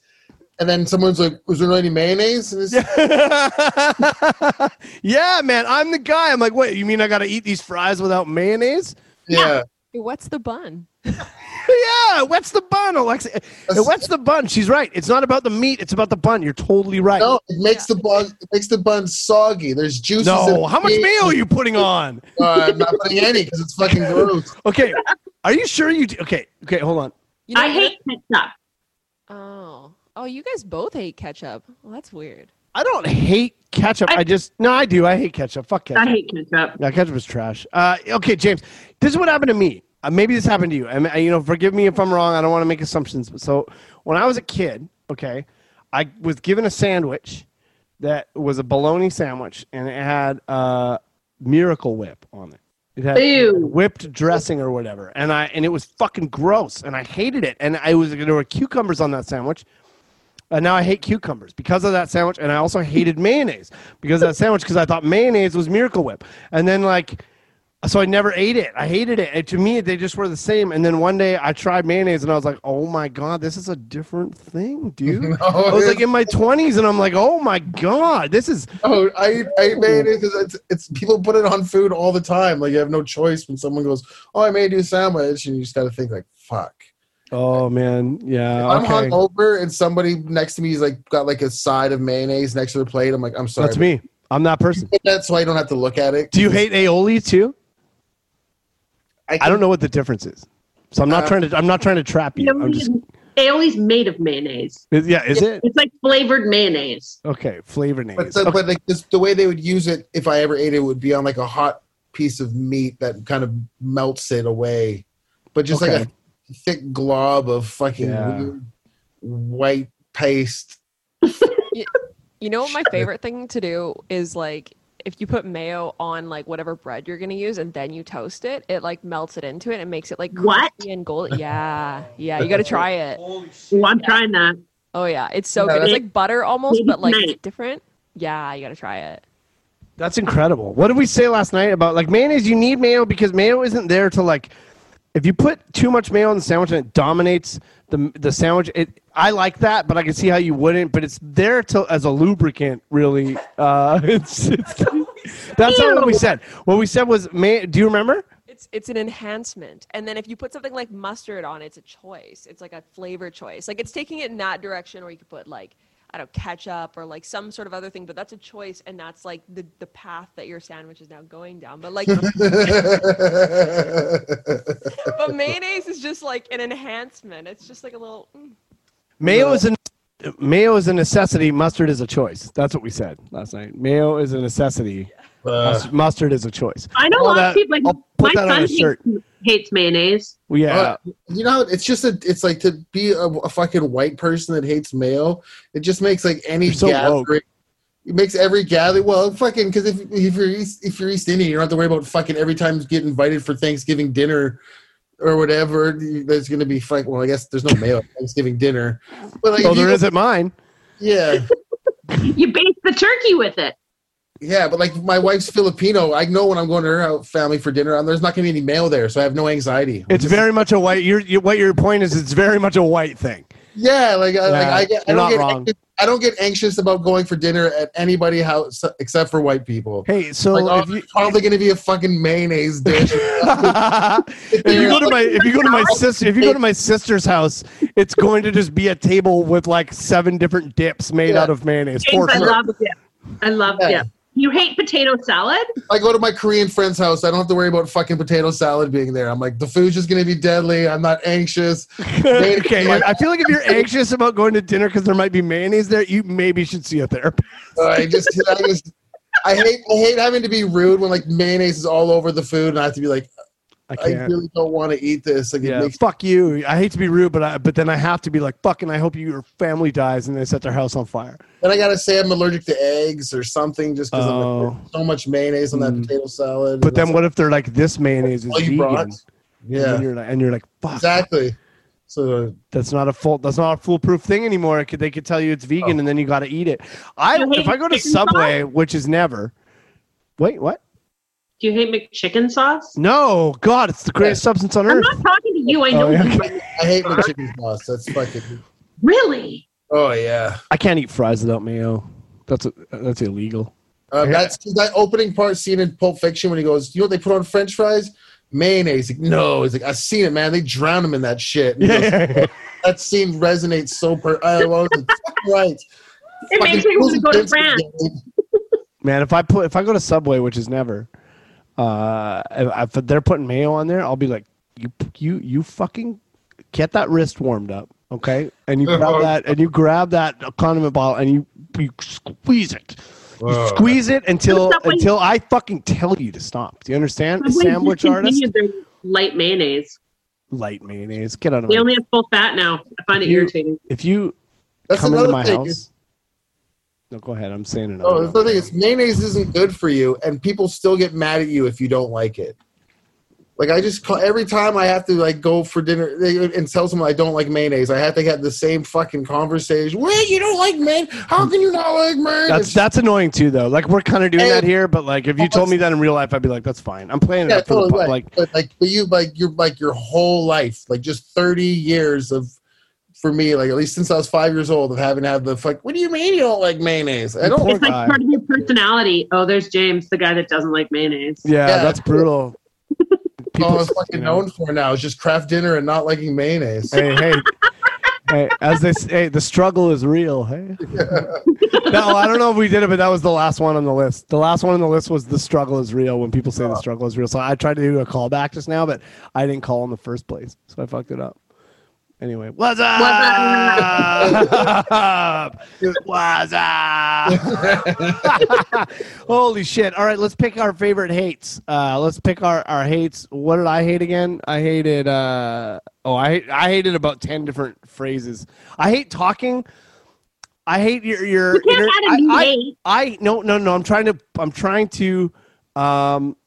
And then someone's like, "Was there any mayonnaise?" And Yeah. yeah, man. I'm the guy. I'm like, wait, you mean I got to eat these fries without mayonnaise? yeah, What's the bun? yeah, what's the bun, Alexa. It wets the bun. She's right. It's not about the meat. It's about the bun. You're totally right. no, it makes the bun it makes the bun soggy. There's juices. No, in how much it. mayo are you putting on? Uh, I'm not putting any because it's fucking gross. Okay, are you sure you? Do? Okay, okay, hold on. You know I what? hate ketchup. Oh. Oh, you guys both hate ketchup. Well, that's weird. I don't hate ketchup. I, I- just no, I do. I hate ketchup. Fuck ketchup. I hate ketchup. Yeah, ketchup is trash. Uh, okay, James, this is what happened to me. Uh, maybe this happened to you. I mean, you know, forgive me if I'm wrong. I don't want to make assumptions. So when I was a kid, okay, I was given a sandwich that was a bologna sandwich, and it had uh, Miracle Whip on it. It had Ew. whipped dressing or whatever, and I and it was fucking gross, and I hated it. And I was there were cucumbers on that sandwich, And now I hate cucumbers because of that sandwich, and I also hated mayonnaise because of that sandwich because I thought mayonnaise was Miracle Whip, and then like, so I never ate it. I hated it. And to me, they just were the same. And then one day I tried mayonnaise, and I was like, oh my god, this is a different thing, dude. No, I was oh, like in my twenties, and I'm like, oh my god, this is Oh, I eat, I eat mayonnaise. It's, it's people put it on food all the time. Like you have no choice when someone goes, "Oh, I made you a sandwich," and you just got to think like, "Fuck." Oh man, yeah, If I'm okay, hungover and somebody next to me is like got like a side of mayonnaise next to their plate, I'm like, "I'm sorry." that's me. I'm that person. That's why I don't have to look at it. Do you hate aioli too? I, I don't know what the difference is. So I'm not Uh, trying to. I'm not trying to trap you. I'm just. Aioli's made of mayonnaise. is- Yeah, is it It's like flavored mayonnaise. okay? Flavor names. But, the, but like this, the way they would use it, if I ever ate it, would be on like a hot piece of meat that kind of melts it away, but just like a thick glob of fucking Yeah. weird white paste. You know what my favorite thing to do is like if you put mayo on like whatever bread you're gonna use and then you toast it, it like melts it into it and makes it like What? crispy and golden. Yeah, yeah, you gotta try it. Oh, I'm trying that. Oh yeah, it's so Yeah, good. It's like butter almost, but like tonight. it's different. Yeah, you gotta try it. That's incredible. What did we say last night about like mayonnaise? You need mayo because mayo isn't there to like. If you put too much mayo on the sandwich and it dominates the the sandwich, it I like that, but I can see how you wouldn't. But it's there to as a lubricant, really. Uh, it's, it's that's not what we said. What we said was, may, do you remember? It's it's an enhancement, and then if you put something like mustard on, it's a choice. It's like a flavor choice. Like it's taking it in that direction, or you could put like I don't know, ketchup or like some sort of other thing. But that's a choice, and that's like the the path that your sandwich is now going down. But like, but mayonnaise is just like an enhancement. It's just like a little. mm. Mayo is a mayo is a necessity. Mustard is a choice. That's what we said last night. Mayo is a necessity. Uh, Mus- mustard is a choice. I know All a lot of people. Like, I'll put my that on son a shirt. hates, hates mayonnaise. Well, yeah. Uh, you know, it's just a. It's like to be a, a fucking white person that hates mayo. It just makes like any You're so woke. gathering. It makes every gathering. Well, fucking because if if you're East, if you're East Indian, you don't have to worry about fucking every time you get invited for Thanksgiving dinner or whatever. There's gonna be fuck. Well, I guess there's no mayo at Thanksgiving dinner, but like oh, if you there go- is at mine. Yeah, You baste the turkey with it. Yeah, but like my wife's Filipino. I know when I'm going to her uh, family for dinner, there's not gonna be any male there, so I have no anxiety. It's very much a white. Your you, what your point is? It's very much a white thing. Yeah, like, I like Yeah, I, get, I you're don't get wrong. anxious, I don't get anxious about going for dinner at anybody house except for white people. Hey, so like, oh, if you probably going to be a fucking mayonnaise dish. if you go to my if you go to my sister if you go to my sister's house, it's going to just be a table with like seven different dips made Yeah. out of mayonnaise. For I love dip. I love Yeah. dip. You hate potato salad? I go to my Korean friend's house. I don't have to worry about fucking potato salad being there. I'm like, the food's just going to be deadly. I'm not anxious. okay, I feel like if you're anxious about going to dinner because there might be mayonnaise there, you maybe should see a therapist. Uh, I just, I just, I hate, I hate having to be rude when like mayonnaise is all over the food, and I have to be like, I I can't. really don't want to eat this. Like, yeah, makes fuck you. I hate to be rude, but I, but then I have to be like, fucking. I hope your family dies and they set their house on fire. And I gotta say I'm allergic to eggs or something just because Oh. so much mayonnaise on that Mm. potato salad. But then what if they're like, this mayonnaise is vegan? brought? And Yeah, you're like, and you're like, fuck. exactly. So That's not a full. That's not a foolproof thing anymore. Could, they could tell you it's vegan, Oh. and then you got to eat it. I You if I go to chicken Subway, which is never. Wait, what? Do you hate McChicken sauce? No, God, it's the greatest substance on earth. I'm earth. not talking to you. I know Oh, yeah. you. I hate my chicken sauce. That's fucking. Really? Oh yeah. I can't eat fries without mayo. That's a, that's illegal. Uh, That's that opening part scene in Pulp Fiction when he goes, "You know what they put on French fries? Mayonnaise." He's like, no, he's like, "I've seen it, man. They drown him in that shit." And he goes, that scene resonates so per. I was like, "Fuck right. It Fucking makes me want to go to France. Man, if I put if I go to Subway, which is never, uh, if, if they're putting mayo on there, I'll be like, you you you fucking get that wrist warmed up, okay? And you grab that and you grab that condiment bottle and you you squeeze it. You Whoa. squeeze it until until I fucking tell you to stop. Do you understand? A Subway sandwich artist, discontinued their light mayonnaise. light mayonnaise. Get out of They my. only have full fat now. I find it You- irritating. If you That's come into my thing. house, no, go ahead. I'm saying another. Oh, that's the thing. Is mayonnaise isn't good for you, and people still get mad at you if you don't like it. Like I just call every time I have to like go for dinner and tell someone I don't like mayonnaise. I have to have the same fucking conversation. Wait, you don't like mayonnaise? How can you not like mayonnaise? That's that's annoying too, though. Like we're kind of doing that here, but like if you told me that in real life, I'd be like, "That's fine. I'm playing it yeah, up for the totally right. like." but like but you like you're like your whole life, like just thirty years of for me, like at least since I was five years old, of having to have the fuck. What do you mean you don't like mayonnaise? I don't. It's like guy. part of your personality. Oh, there's James, the guy that doesn't like mayonnaise. Yeah, Yeah. that's brutal. all I was fucking you know. known for now is just Kraft Dinner and not liking mayonnaise. Hey, hey, hey! As they say, hey, the struggle is real. Hey. no, I don't know if we did it, but that was the last one on the list. The last one on the list was the struggle is real. When people say the struggle is real, so I tried to do a callback just now, but I didn't call in the first place, so I fucked it up. Anyway, what's up? What's up? Holy shit! All right, let's pick our favorite hates. Uh, let's pick our, our hates. What did I hate again? I hated. Uh, oh, I I hated about ten different phrases. I hate talking. I hate your your. You can't inter- I, I, hate. I no no no. I'm trying to I'm trying to um,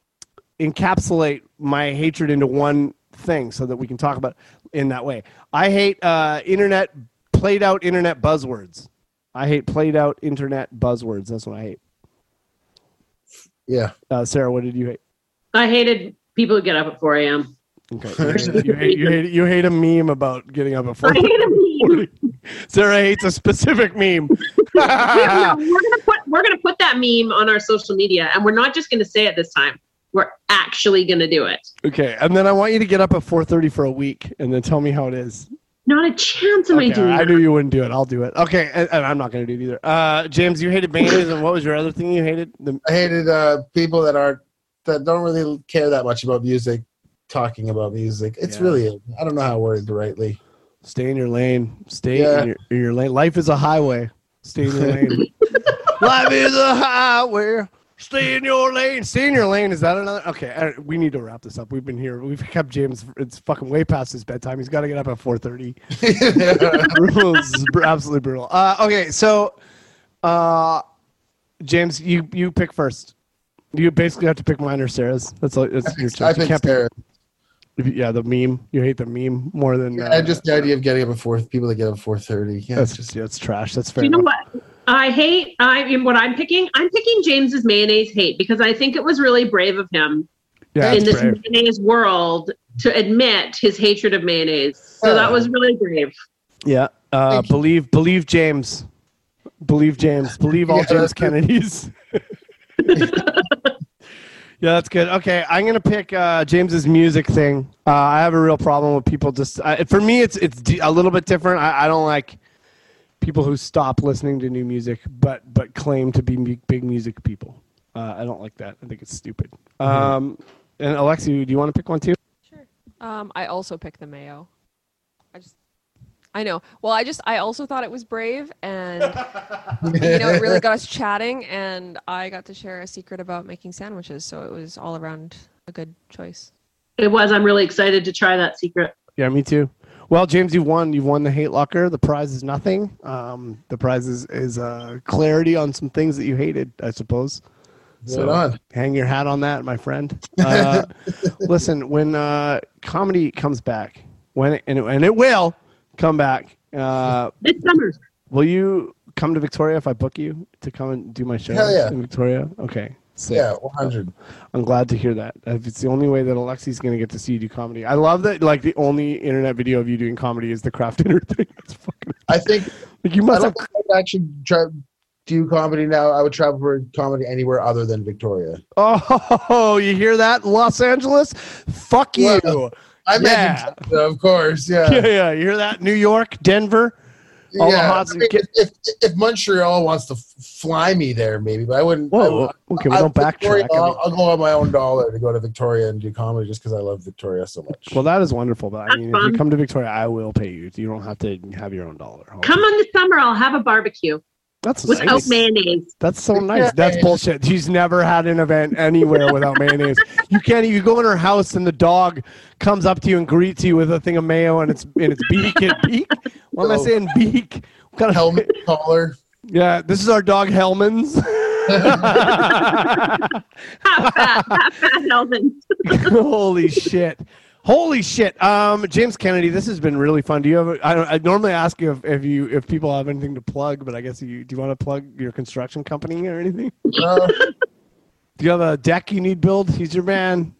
encapsulate my hatred into one thing so that we can talk about in that way. I hate uh, internet played out internet buzzwords. I hate played out internet buzzwords. That's what I hate. yeah, Uh, Sarah, what did you hate? I hated people who get up at 4 a.m. Okay, you hate, you hate, you hate, a meme about getting up at four. I hate a meme. Sarah hates a specific meme. No, we're gonna put we're gonna put that meme on our social media, and we're not just gonna say it this time. We're actually gonna do it. okay, and then I want you to get up at four thirty for a week, and then tell me how it is. Not a chance am I Okay, doing I that. knew you wouldn't do it. I'll do it. Okay, and, and I'm not going to do it either. Uh, James, you hated mayonnaise, and what was your other thing you hated? The, I hated uh, people that aren't that don't really care that much about music talking about music. It's Yeah. really I don't know how to word it rightly. stay in your lane. Stay Yeah. in, your, in your lane. Life is a highway. Stay in your lane. Life is a highway. Stay in your lane. Stay in your lane. Is that another? Okay, uh, we need to wrap this up. We've been here. We've kept James. It's fucking way past his bedtime. He's got to get up at four thirty. brutal. This is br- absolutely brutal. Uh, okay, so uh, James, you you pick first. You basically have to pick mine or Sarah's. That's all. That's your choice. I You think can't pick- Sarah. yeah, the meme. You hate the meme more than. Uh, Yeah, just the idea of getting up at four people that get up at four thirty. Yeah, that's it's just just yeah, it's trash. That's fair. you know enough. what? I hate. I mean, what I'm picking. I'm picking James's mayonnaise hate because I think it was really brave of him Yeah, in this brave. mayonnaise world to admit his hatred of mayonnaise. So that was really brave. Yeah. Uh, believe believe James. Believe James. Believe all Yeah, James. Kennedys. yeah, that's good. Okay, I'm gonna pick uh, James's music thing. Uh, I have a real problem with people just. Uh, for me, it's it's d- a little bit different. I, I don't like people who stop listening to new music, but but claim to be mu- big music people. Uh, I don't like that. I think it's stupid. Um, and Alexi, do you want to pick one too? Sure. Um, I also picked the mayo. I just, I know. Well, I just, I also thought it was brave, and you know, it really got us chatting, and I got to share a secret about making sandwiches, so it was all around a good choice. It was. I'm really excited to try that secret. Yeah, me too. Well, James, you've won. You've won the hate locker. The prize is nothing. Um, the prize is, is uh, clarity on some things that you hated, I suppose. Right on. hang your hat on that, my friend. Uh, listen, when uh, comedy comes back, when it, and, it, and it will come back, uh, It's summer. will you come to Victoria if I book you to come and do my show yeah. in Victoria? Okay. Sick. Yeah, one hundred. I'm glad to hear that. If it's the only way that Alexi's going to get to see you do comedy, I love that. Like the only internet video of you doing comedy is the Kraft Dinner thing. That's fucking. I think Like you I must have. I'd actually try do comedy now. I would travel for comedy anywhere other than Victoria. Oh, you hear that, Los Angeles? Fuck you. Well, I Yeah. meant of course. Yeah. Yeah, yeah. You hear that? New York, Denver. All the yeah. I mean, ki- if, if Montreal wants to fly me there, maybe, but I wouldn't. I, Whoa. Okay, well, I- don't Victoria, backtrack. I mean- I'll, I'll go on my own dollar to go to Victoria and do comedy just because I love Victoria so much. Well, that is wonderful. But I That's mean, if you come to Victoria, I will pay you. You don't have to have your own dollar. I'll- Come on the summer. I'll have a barbecue That's without nice. mayonnaise. That's so nice. That's bullshit. She's never had an event anywhere without mayonnaise. You can't. You go in her house and the dog comes up to you and greets you with a thing of mayo and it's in its beak. It beak. What am I saying? Beak. What kind of Helmet collar. Yeah, this is our dog Hellmann's. Half fat, half fat Hellmann's. Holy shit. Holy shit. Um, James Kennedy, this has been really fun. Do you have? A, I, don't, I normally ask you if, if you if people have anything to plug, but I guess you do. You want to plug your construction company or anything? Uh, Do you have a deck you need built? He's your man.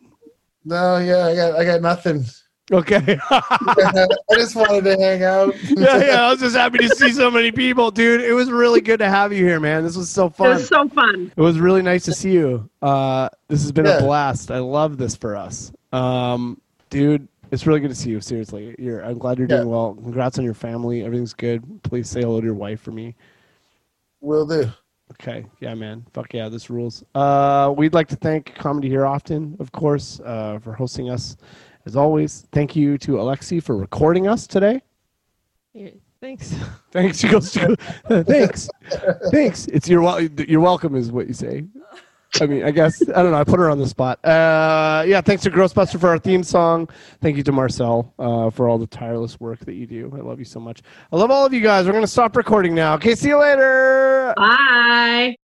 no, yeah, I got I got nothing. Okay. I just wanted to hang out. yeah, yeah. I was just happy to see so many people, dude. It was really good to have you here, man. This was so It fun. was so fun. It was really nice to see you. Uh, this has been a blast. I love this for us, um, dude. It's really good to see you. Seriously, you're. I'm glad you're Yeah. doing well. Congrats on your family. Everything's good. Please say hello to your wife for me. Will do. Okay, yeah, man. Fuck yeah, this rules. Uh, we'd like to thank Comedy Here Often, of course, uh, for hosting us. As always, thank you to Alexi for recording us today. Yeah, Thanks. Thanks. She goes, thanks, thanks. It's your wel- you're welcome is what you say. I mean, I guess I don't know. I put her on the spot. Uh, yeah. Thanks to Grossbuster for our theme song. Thank you to Marcel uh, for all the tireless work that you do. I love you so much. I love all of you guys. We're gonna stop recording now. Okay. See you later. Bye.